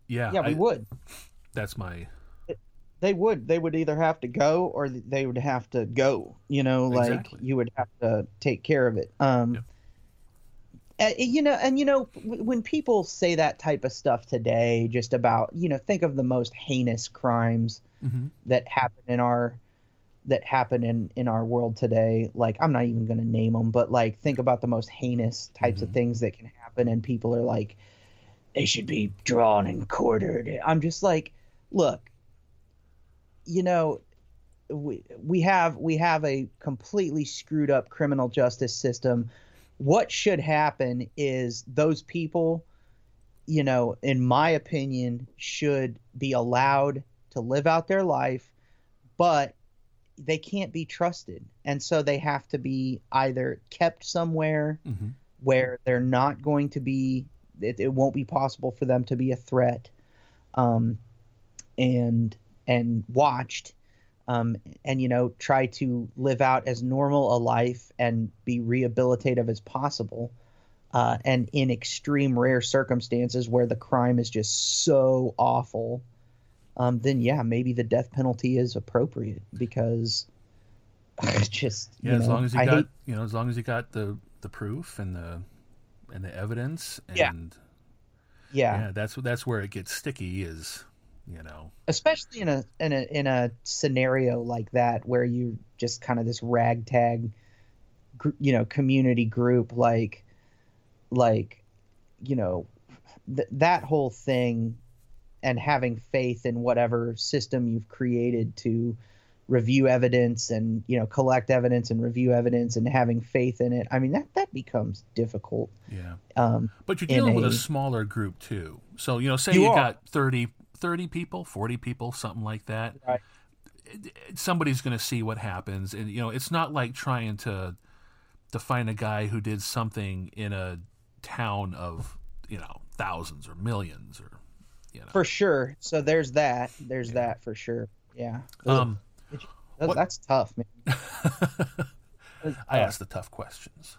yeah, yeah, we I- would. that's my they would they would either have to go or they would have to go you know like Exactly. you would have to take care of it um Yeah. uh, you know and you know w- when people say that type of stuff today just about you know think of the most heinous crimes Mhm. that happen in our that happen in in our world today like i'm not even going to name them but like think about the most heinous types of Mhm. things that can happen and people are like they should be drawn and quartered i'm just like look you know we we have we have a completely screwed up criminal justice system. What should happen is those people you know in my opinion should be allowed to live out their life but they can't be trusted. And so they have to be either kept somewhere Mhm. where they're not going to be it, it won't be possible for them to be a threat. Um, and and watched um, and you know try to live out as normal a life and be rehabilitative as possible uh, and in extreme rare circumstances where the crime is just so awful um, then yeah maybe the death penalty is appropriate because it's just yeah you as long as you I got hate- you know as long as you got the the proof and the and the evidence and Yeah. yeah yeah that's that's where it gets sticky is you know? Especially in a in a in a scenario like that where you just kind of this ragtag you know community group like like you know th- that whole thing and having faith in whatever system you've created to review evidence and you know collect evidence and review evidence and having faith in it i mean that that becomes difficult. Yeah. Um But you're in dealing with a a- smaller group too. So, you know, say You you, got 30, 30 people, 40 people, something like that. Right. Somebody's going to see what happens. And, you know, it's not like trying to, to find a guy who did something in a town of, you know, thousands or millions or, you know. for sure so there's that there's Yeah. that for sure yeah um, What- That's tough, man. I ask the tough questions.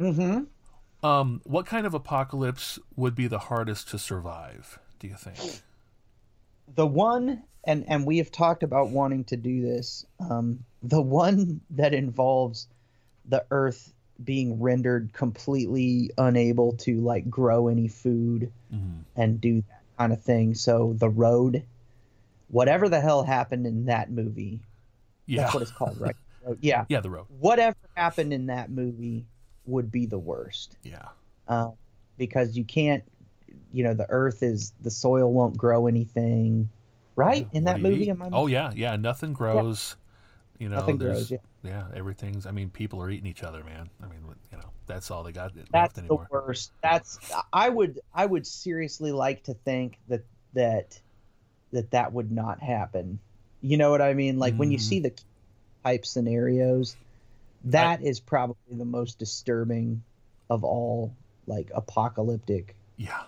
Mm-hmm. Um, what kind of apocalypse would be the hardest to survive, do you think? The one, and and we have talked about wanting to do this. Um, the one that involves the Earth being rendered completely unable to like grow any food mm-hmm. and do that kind of thing. So the road, whatever the hell happened in that movie, Yeah. that's what it's called, right? Yeah. yeah, the road. Whatever happened in that movie would be the worst. Yeah. um, because you can't you know the earth is the soil won't grow anything right in that movie am I Oh yeah, yeah. Nothing grows. You know, nothing grows yeah. yeah, everything's. I mean, people are eating each other, man. I mean, you know, that's all they got that's left the worst that's i would i would seriously like to think that that that that would not happen you know what i mean like when you see mm. the type scenarios that is probably the most disturbing of all like apocalyptic Yeah.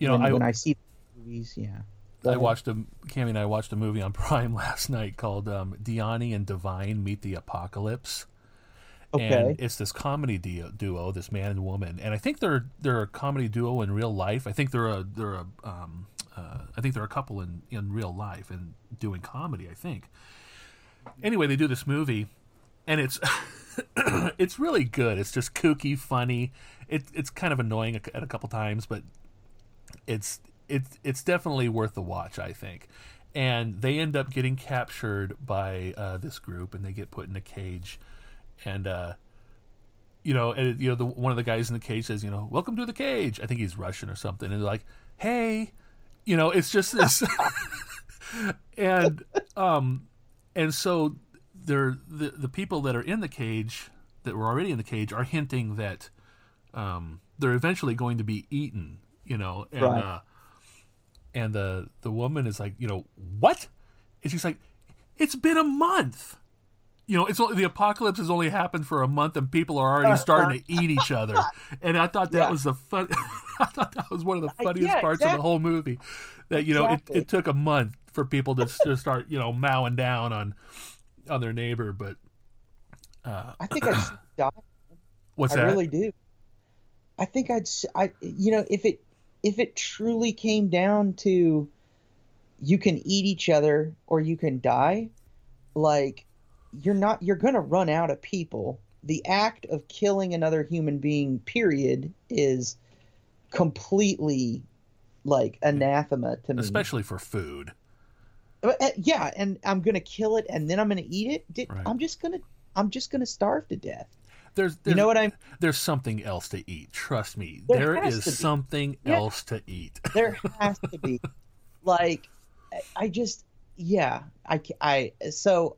You know, when, I when i see movies yeah I watched a Cammy and I watched a movie on Prime last night called um, Diani and Devine Meet the Apocalypse. okay And it's this comedy duo, duo, this man and woman, and I think they're they're a comedy duo in real life. I think they're a they're a um, uh, I think they're a couple in in real life and doing comedy. I think. Anyway, they do this movie, and it's it's really good. It's just kooky, funny. It, it's kind of annoying at a couple times, but it's it's it's definitely worth the watch. I think. And they end up getting captured by uh, this group, and they get put in a cage and uh you know and you know the one of the guys in the cage says you know welcome to the cage i think he's russian or something and they're like hey you know it's just this and um and so they're the the people that are in the cage that were already in the cage are hinting that um they're eventually going to be eaten you know and Right. uh and the the woman is like you know what and she's like it's been a month you know, it's only, the apocalypse has only happened for a month, and people are already starting to eat each other. And I thought that Yeah. was the fun. I thought that was one of the funniest yeah, parts of the whole movie. That you know, Exactly. it, it took a month for people to, to start you know mowing down on on their neighbor. But uh, i think i'd die what's that? I that? really do. I think I'd, I, you know, if it, if it truly came down to, you can eat each other or you can die, like, you're not, you're gonna run out of people. The act of killing another human being, period, is completely, like, anathema to me. Especially for food. Uh, uh, yeah, and I'm gonna kill it and then I'm gonna eat it. Did, Right. I'm just gonna, I'm just gonna starve to death. There's, You know what I'm? there's something else to eat. Trust me, There there is something Yeah. else to eat. there has to be like I- i just yeah i i so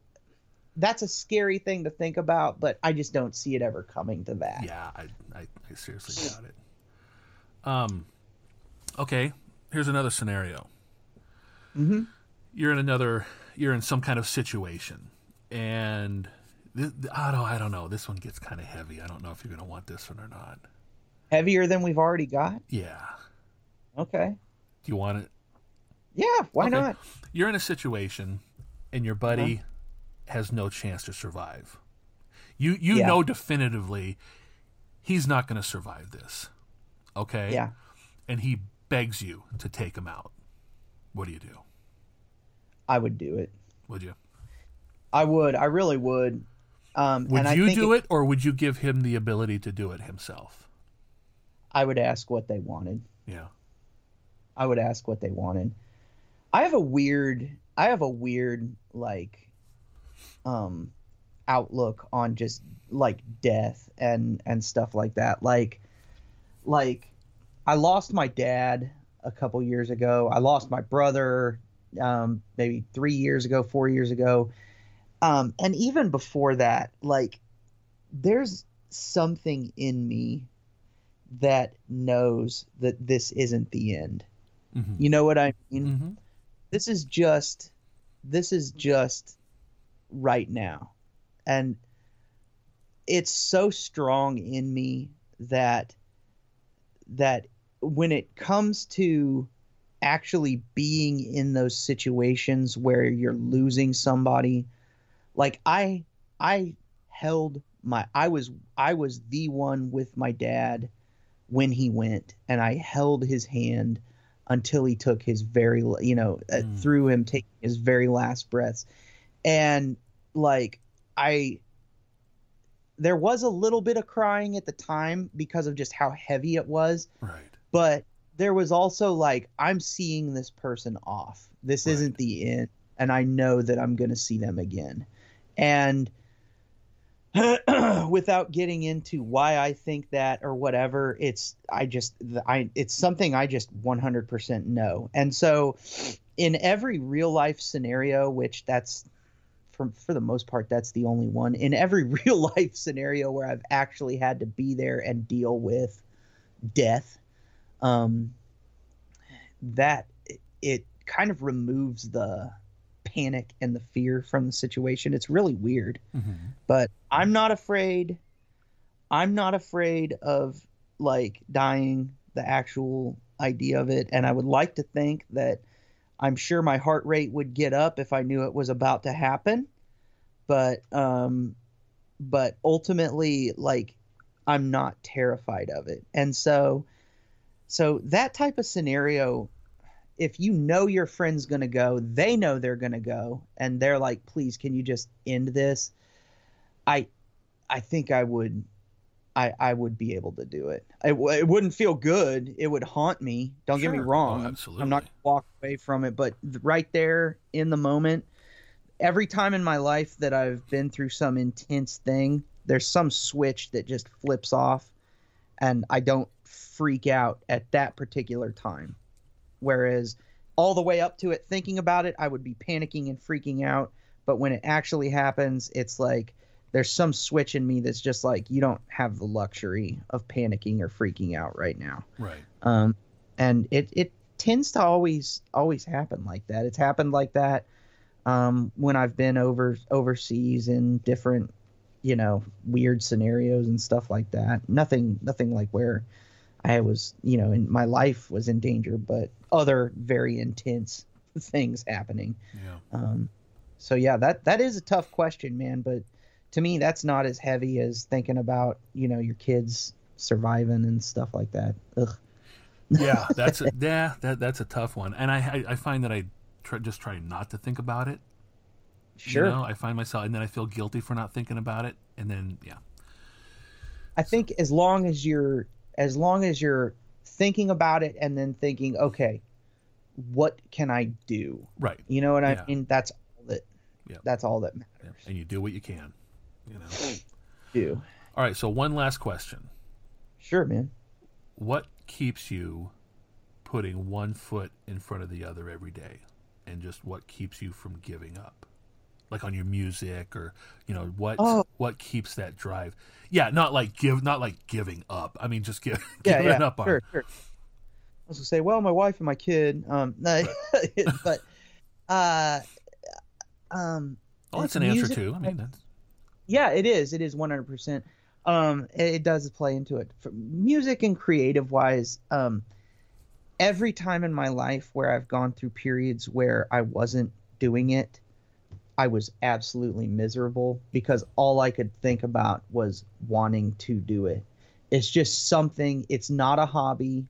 that's a scary thing to think about but i just don't see it ever coming to that Yeah, I, I, I seriously doubt it. Um, okay, here's another scenario. Mm-hmm. You're in another, you're in some kind of situation, and This, I don't. I don't know. This one gets kind of heavy. I don't know if you're going to want this one or not. Heavier than we've already got. Yeah. Okay. Do you want it? Yeah. Why Okay. not? You're in a situation, and your buddy uh-huh. has no chance to survive. You you Yeah. know definitively he's not going to survive this. Okay. Yeah. And he begs you to take him out. What do you do? I would do it. Would you? I would. I really would. Um, Would and I you do it, or would you give him the ability to do it himself? I would ask what they wanted. Yeah. I would ask what they wanted. I have a weird I have a weird like um outlook on just like death and and stuff like that. Like like I lost my dad a couple years ago. I lost my brother um maybe 3 years ago, 4 years ago. Um and even before that, like there's something in me that knows that this isn't the end. hmm You know what I mean? hmm This is just this is just right now. And it's so strong in me that that when it comes to actually being in those situations where you're losing somebody like I I held my I was I was the one with my dad when he went and I held his hand until he took his very you know uh, Mm. through him taking his very last breaths and like I there was a little bit of crying at the time because of just how heavy it was Right. but there was also like i'm seeing this person off this Right. isn't the end and i know that i'm going to see them again and without getting into why i think that or whatever it's i just i it's something i just 100% know. And so in every real life scenario which that's for, for the most part that's the only one in every real life scenario where i've actually had to be there and deal with death um, that it kind of removes the panic and the fear from the situation. It's really weird, hmm but I'm not afraid. I'm not afraid of like dying, the actual idea of it. And I would like to think that I'm sure my heart rate would get up if I knew it was about to happen. But, um, but ultimately, like, I'm not terrified of it. And so, so that type of scenario, if you know your friend's going to go, they know they're going to go, and they're like, please, can you just end this? I, I think I would, I, I would be able to do it. It, w- it wouldn't feel good. It would haunt me. Don't get me oh, wrong. Oh, I'm- absolutely. I'm not gonna walk away from it, but th- right there in the moment, every time in my life that I've been through some intense thing, there's some switch that just flips off, and I don't freak out at that particular time. Whereas all the way up to it, thinking about it, I would be panicking and freaking out. But when it actually happens, it's like there's some switch in me that's just like you don't have the luxury of panicking or freaking out right now Right. um, and it it tends to always always happen like that. It's happened like that um, when I've been over overseas in different, you know, weird scenarios and stuff like that. Nothing nothing like where I was, you know, in my life was in danger, but other very intense things happening. Yeah. Um, so yeah, that that is a tough question, man. But to me, that's not as heavy as thinking about you know your kids surviving and stuff like that. Ugh. Yeah. That's a, yeah. That that's a tough one, and I I, I find that I try, just try not to think about it. Sure. You know, I find myself, and then I feel guilty for not thinking about it, and then yeah. I think as long as you're as long as you're thinking about it and then thinking, okay, what can I do? Right. You know what Yeah. I mean? That's all that. Yeah. That's all that Yeah. matters. And you do what you can. You know. Do All right. So one last question: sure, man. What keeps you putting one foot in front of the other every day, and just what keeps you from giving up? Like on your music, or you know what Oh. what keeps that drive? Yeah, not like give, not like giving up. I mean, just give, Yeah, giving yeah, up on. sure, sure. I was gonna say, well, my wife and my kid. Um, no, but uh, um, Well, that's an answer too. I mean, that's Yeah, it is. It is 100%. Um, it, it does play into it. For music and creative wise, um, every time in my life where I've gone through periods where I wasn't doing it, I was absolutely miserable because all I could think about was wanting to do it. It's just something, it's not a hobby.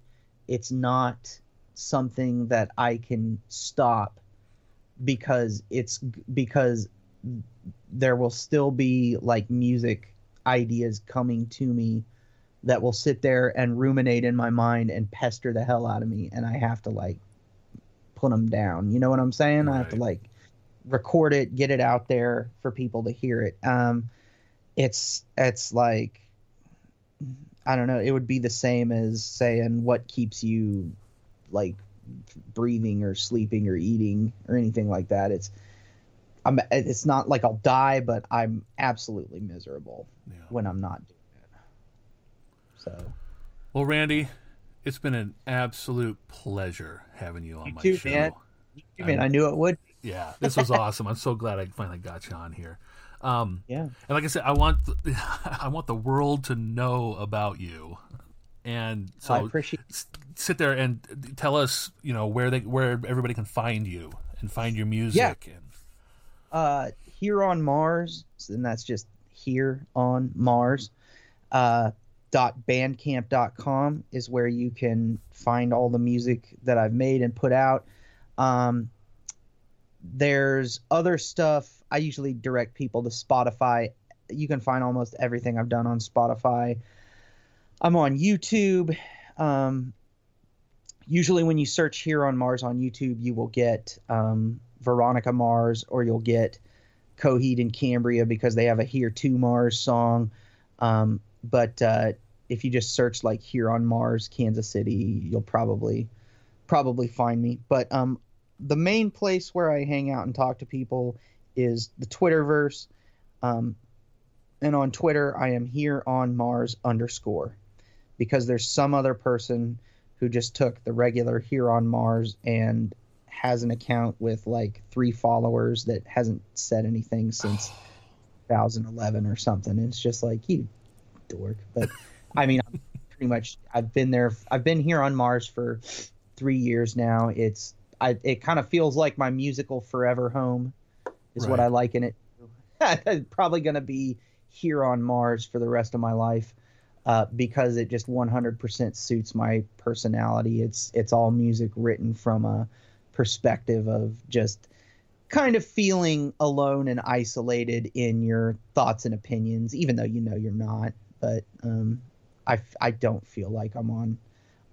It's not something that I can stop because it's because there will still be like music ideas coming to me that will sit there and ruminate in my mind and pester the hell out of me and I have to like put them down. You know what I'm saying? Right. I have to like record it, get it out there for people to hear it. Um it's it's like I don't know, it would be the same as saying what keeps you like breathing or sleeping or eating or anything like that. It's I'm it's not like I'll die, but I'm absolutely miserable yeah. when I'm not doing it. So, well, Randy, it's been an absolute pleasure having you on you my too, show. Man. You too, man. I, I knew it would. Yeah, this was awesome. I'm so glad I finally got you on here. Um, yeah, and like I said, I want the, I want the world to know about you, and so I appreciate sit there and tell us, you know, where they where everybody can find you and find your music. Yeah. And... Uh, here on Mars, and that's just here on Mars. Uh, dot bandcamp.com is where you can find all the music that I've made and put out. Um, there's other stuff. I usually direct people to Spotify. You can find almost everything I've done on Spotify. I'm on YouTube. Um, usually when you search here on Mars on YouTube, you will get um, Veronica Mars or you'll get Coheed and Cambria because they have a Here to Mars song. Um, but uh, if you just search like here on Mars, Kansas City, you'll probably probably find me. But um, the main place where I hang out and talk to people is the Twitterverse. Um, and on Twitter, I am here on Mars underscore because there's some other person who just took the regular here on Mars and has an account with like three followers that hasn't said anything since 2011 or something. And it's just like you dork. But I mean, I'm pretty much I've been there. I've been here on Mars for three years now. It's I. It kind of feels like my musical forever home, is right. what I like in it. Probably gonna be here on Mars for the rest of my life uh, because it just 100% suits my personality. It's it's all music written from a perspective of just kind of feeling alone and isolated in your thoughts and opinions, even though you know you're not. But um, I I don't feel like I'm on.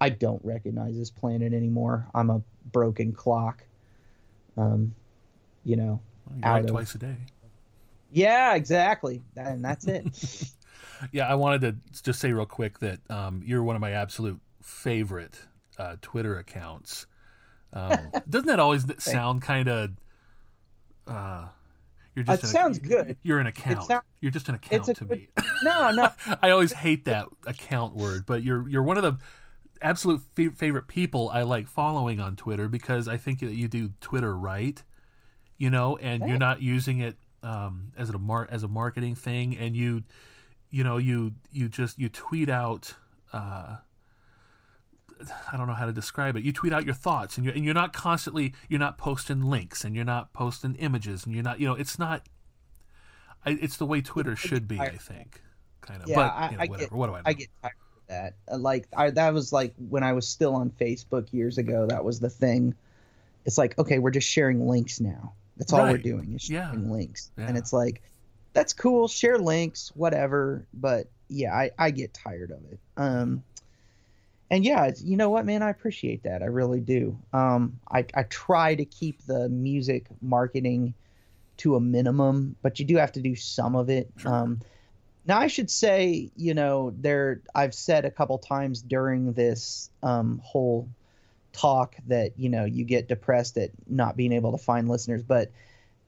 I don't recognize this planet anymore. I'm a broken clock. Um, you know, well, out of, twice a day. Yeah, exactly, and that's it. yeah, I wanted to just say real quick that um, you're one of my absolute favorite uh, Twitter accounts. Um, doesn't that always sound kind of? Uh, you're just it sounds good. You're an account. Sound, you're just an account to me. No, no. I always hate that account word, but you're you're one of the absolute f- favorite people I like following on Twitter because I think that you do Twitter right, you know, and you're not using it um, as a mar- as a marketing thing, and you you know you you just you tweet out uh, I don't know how to describe it. You tweet out your thoughts, and you're and you're not constantly you're not posting links, and you're not posting images, and you're not you know it's not. I, it's the way Twitter should be, I think, kind of. Yeah, but you know, I, whatever. Get, what do I? Know? I get tired that. Uh, like I, that was like when I was still on Facebook years ago. That was the thing. It's like okay, we're just sharing links now. That's all right. we're doing is sharing yeah. links, yeah. and it's like that's cool. Share links, whatever. But yeah, I, I get tired of it. Um, and yeah, you know what, man, I appreciate that. I really do. Um, I, I try to keep the music marketing to a minimum, but you do have to do some of it. Sure. Um, now I should say, you know, there I've said a couple times during this um, whole talk that you know you get depressed at not being able to find listeners, but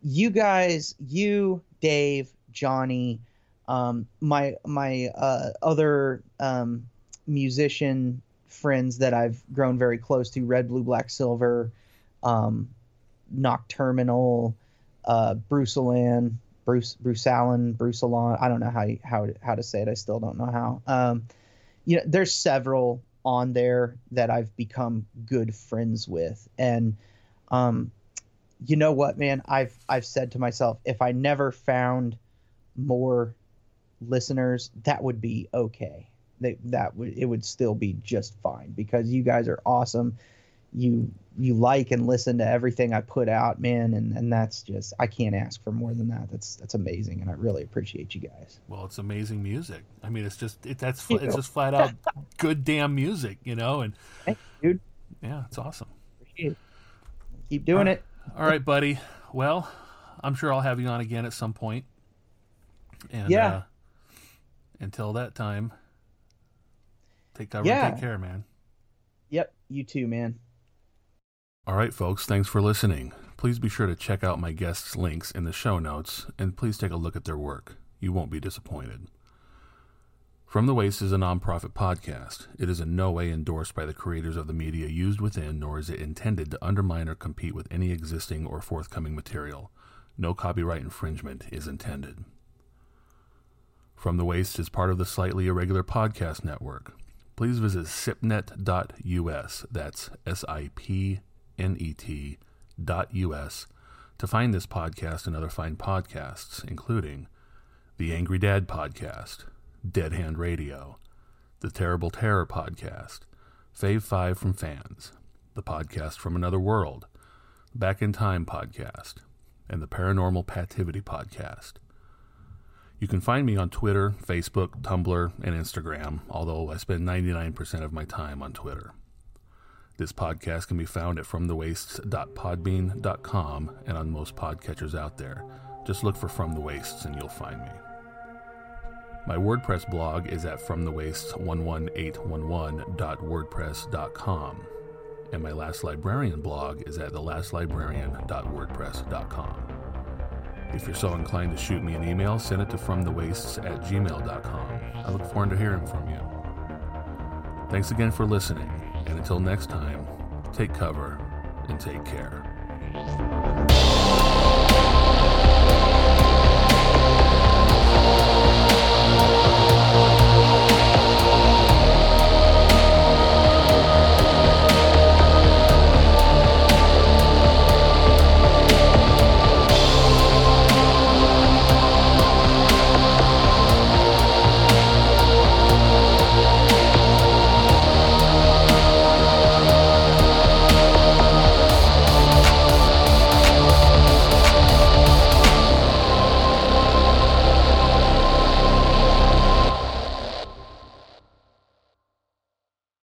you guys, you, Dave, Johnny, um, my my uh, other um, musician friends that I've grown very close to, Red, Blue, Black, Silver, um, Nocterminal, uh, Bruce Bruce Bruce Allen, Bruce Alon. I don't know how how how to say it. I still don't know how. Um, you know, there's several on there that I've become good friends with, and um, you know what, man? I've I've said to myself, if I never found more listeners, that would be okay. They, that would it would still be just fine because you guys are awesome. You you like and listen to everything I put out, man, and and that's just I can't ask for more than that. That's that's amazing, and I really appreciate you guys. Well, it's amazing music. I mean, it's just it, that's it's just flat out good damn music, you know. And Thanks, dude, yeah, it's awesome. It. Keep doing All it. All right, buddy. Well, I'm sure I'll have you on again at some point. And Yeah. uh, until that time, take cover Yeah. take care, man. Yep, you too, man. All right, folks, thanks for listening. Please be sure to check out my guests' links in the show notes and please take a look at their work. You won't be disappointed. From the Wastes is a nonprofit podcast. It is in no way endorsed by the creators of the media used within, nor is it intended to undermine or compete with any existing or forthcoming material. No copyright infringement is intended. From the Wastes is part of the Slightly Irregular Podcast Network. Please visit sipnet.us, that's S I P N E T dot US, to find this podcast and other fine podcasts, including the Angry Dad Podcast, Dead Hand Radio, the Terrible Terror Podcast, Fave 5 from Fans, the Podcast from Another World, Back in Time Podcast, and the Paranormal Pativity Podcast. You can find me on Twitter, Facebook, Tumblr, and Instagram, although I spend 99% of my time on Twitter. This podcast can be found at fromthewastes.podbean.com and on most podcatchers out there. Just look for From the Wastes and you'll find me. My WordPress blog is at fromthewastes11811.wordpress.com, and my Last Librarian blog is at thelastlibrarian.wordpress.com. If you're so inclined to shoot me an email, send it to fromthewastes at gmail.com. I look forward to hearing from you. Thanks again for listening, and until next time, take cover and take care.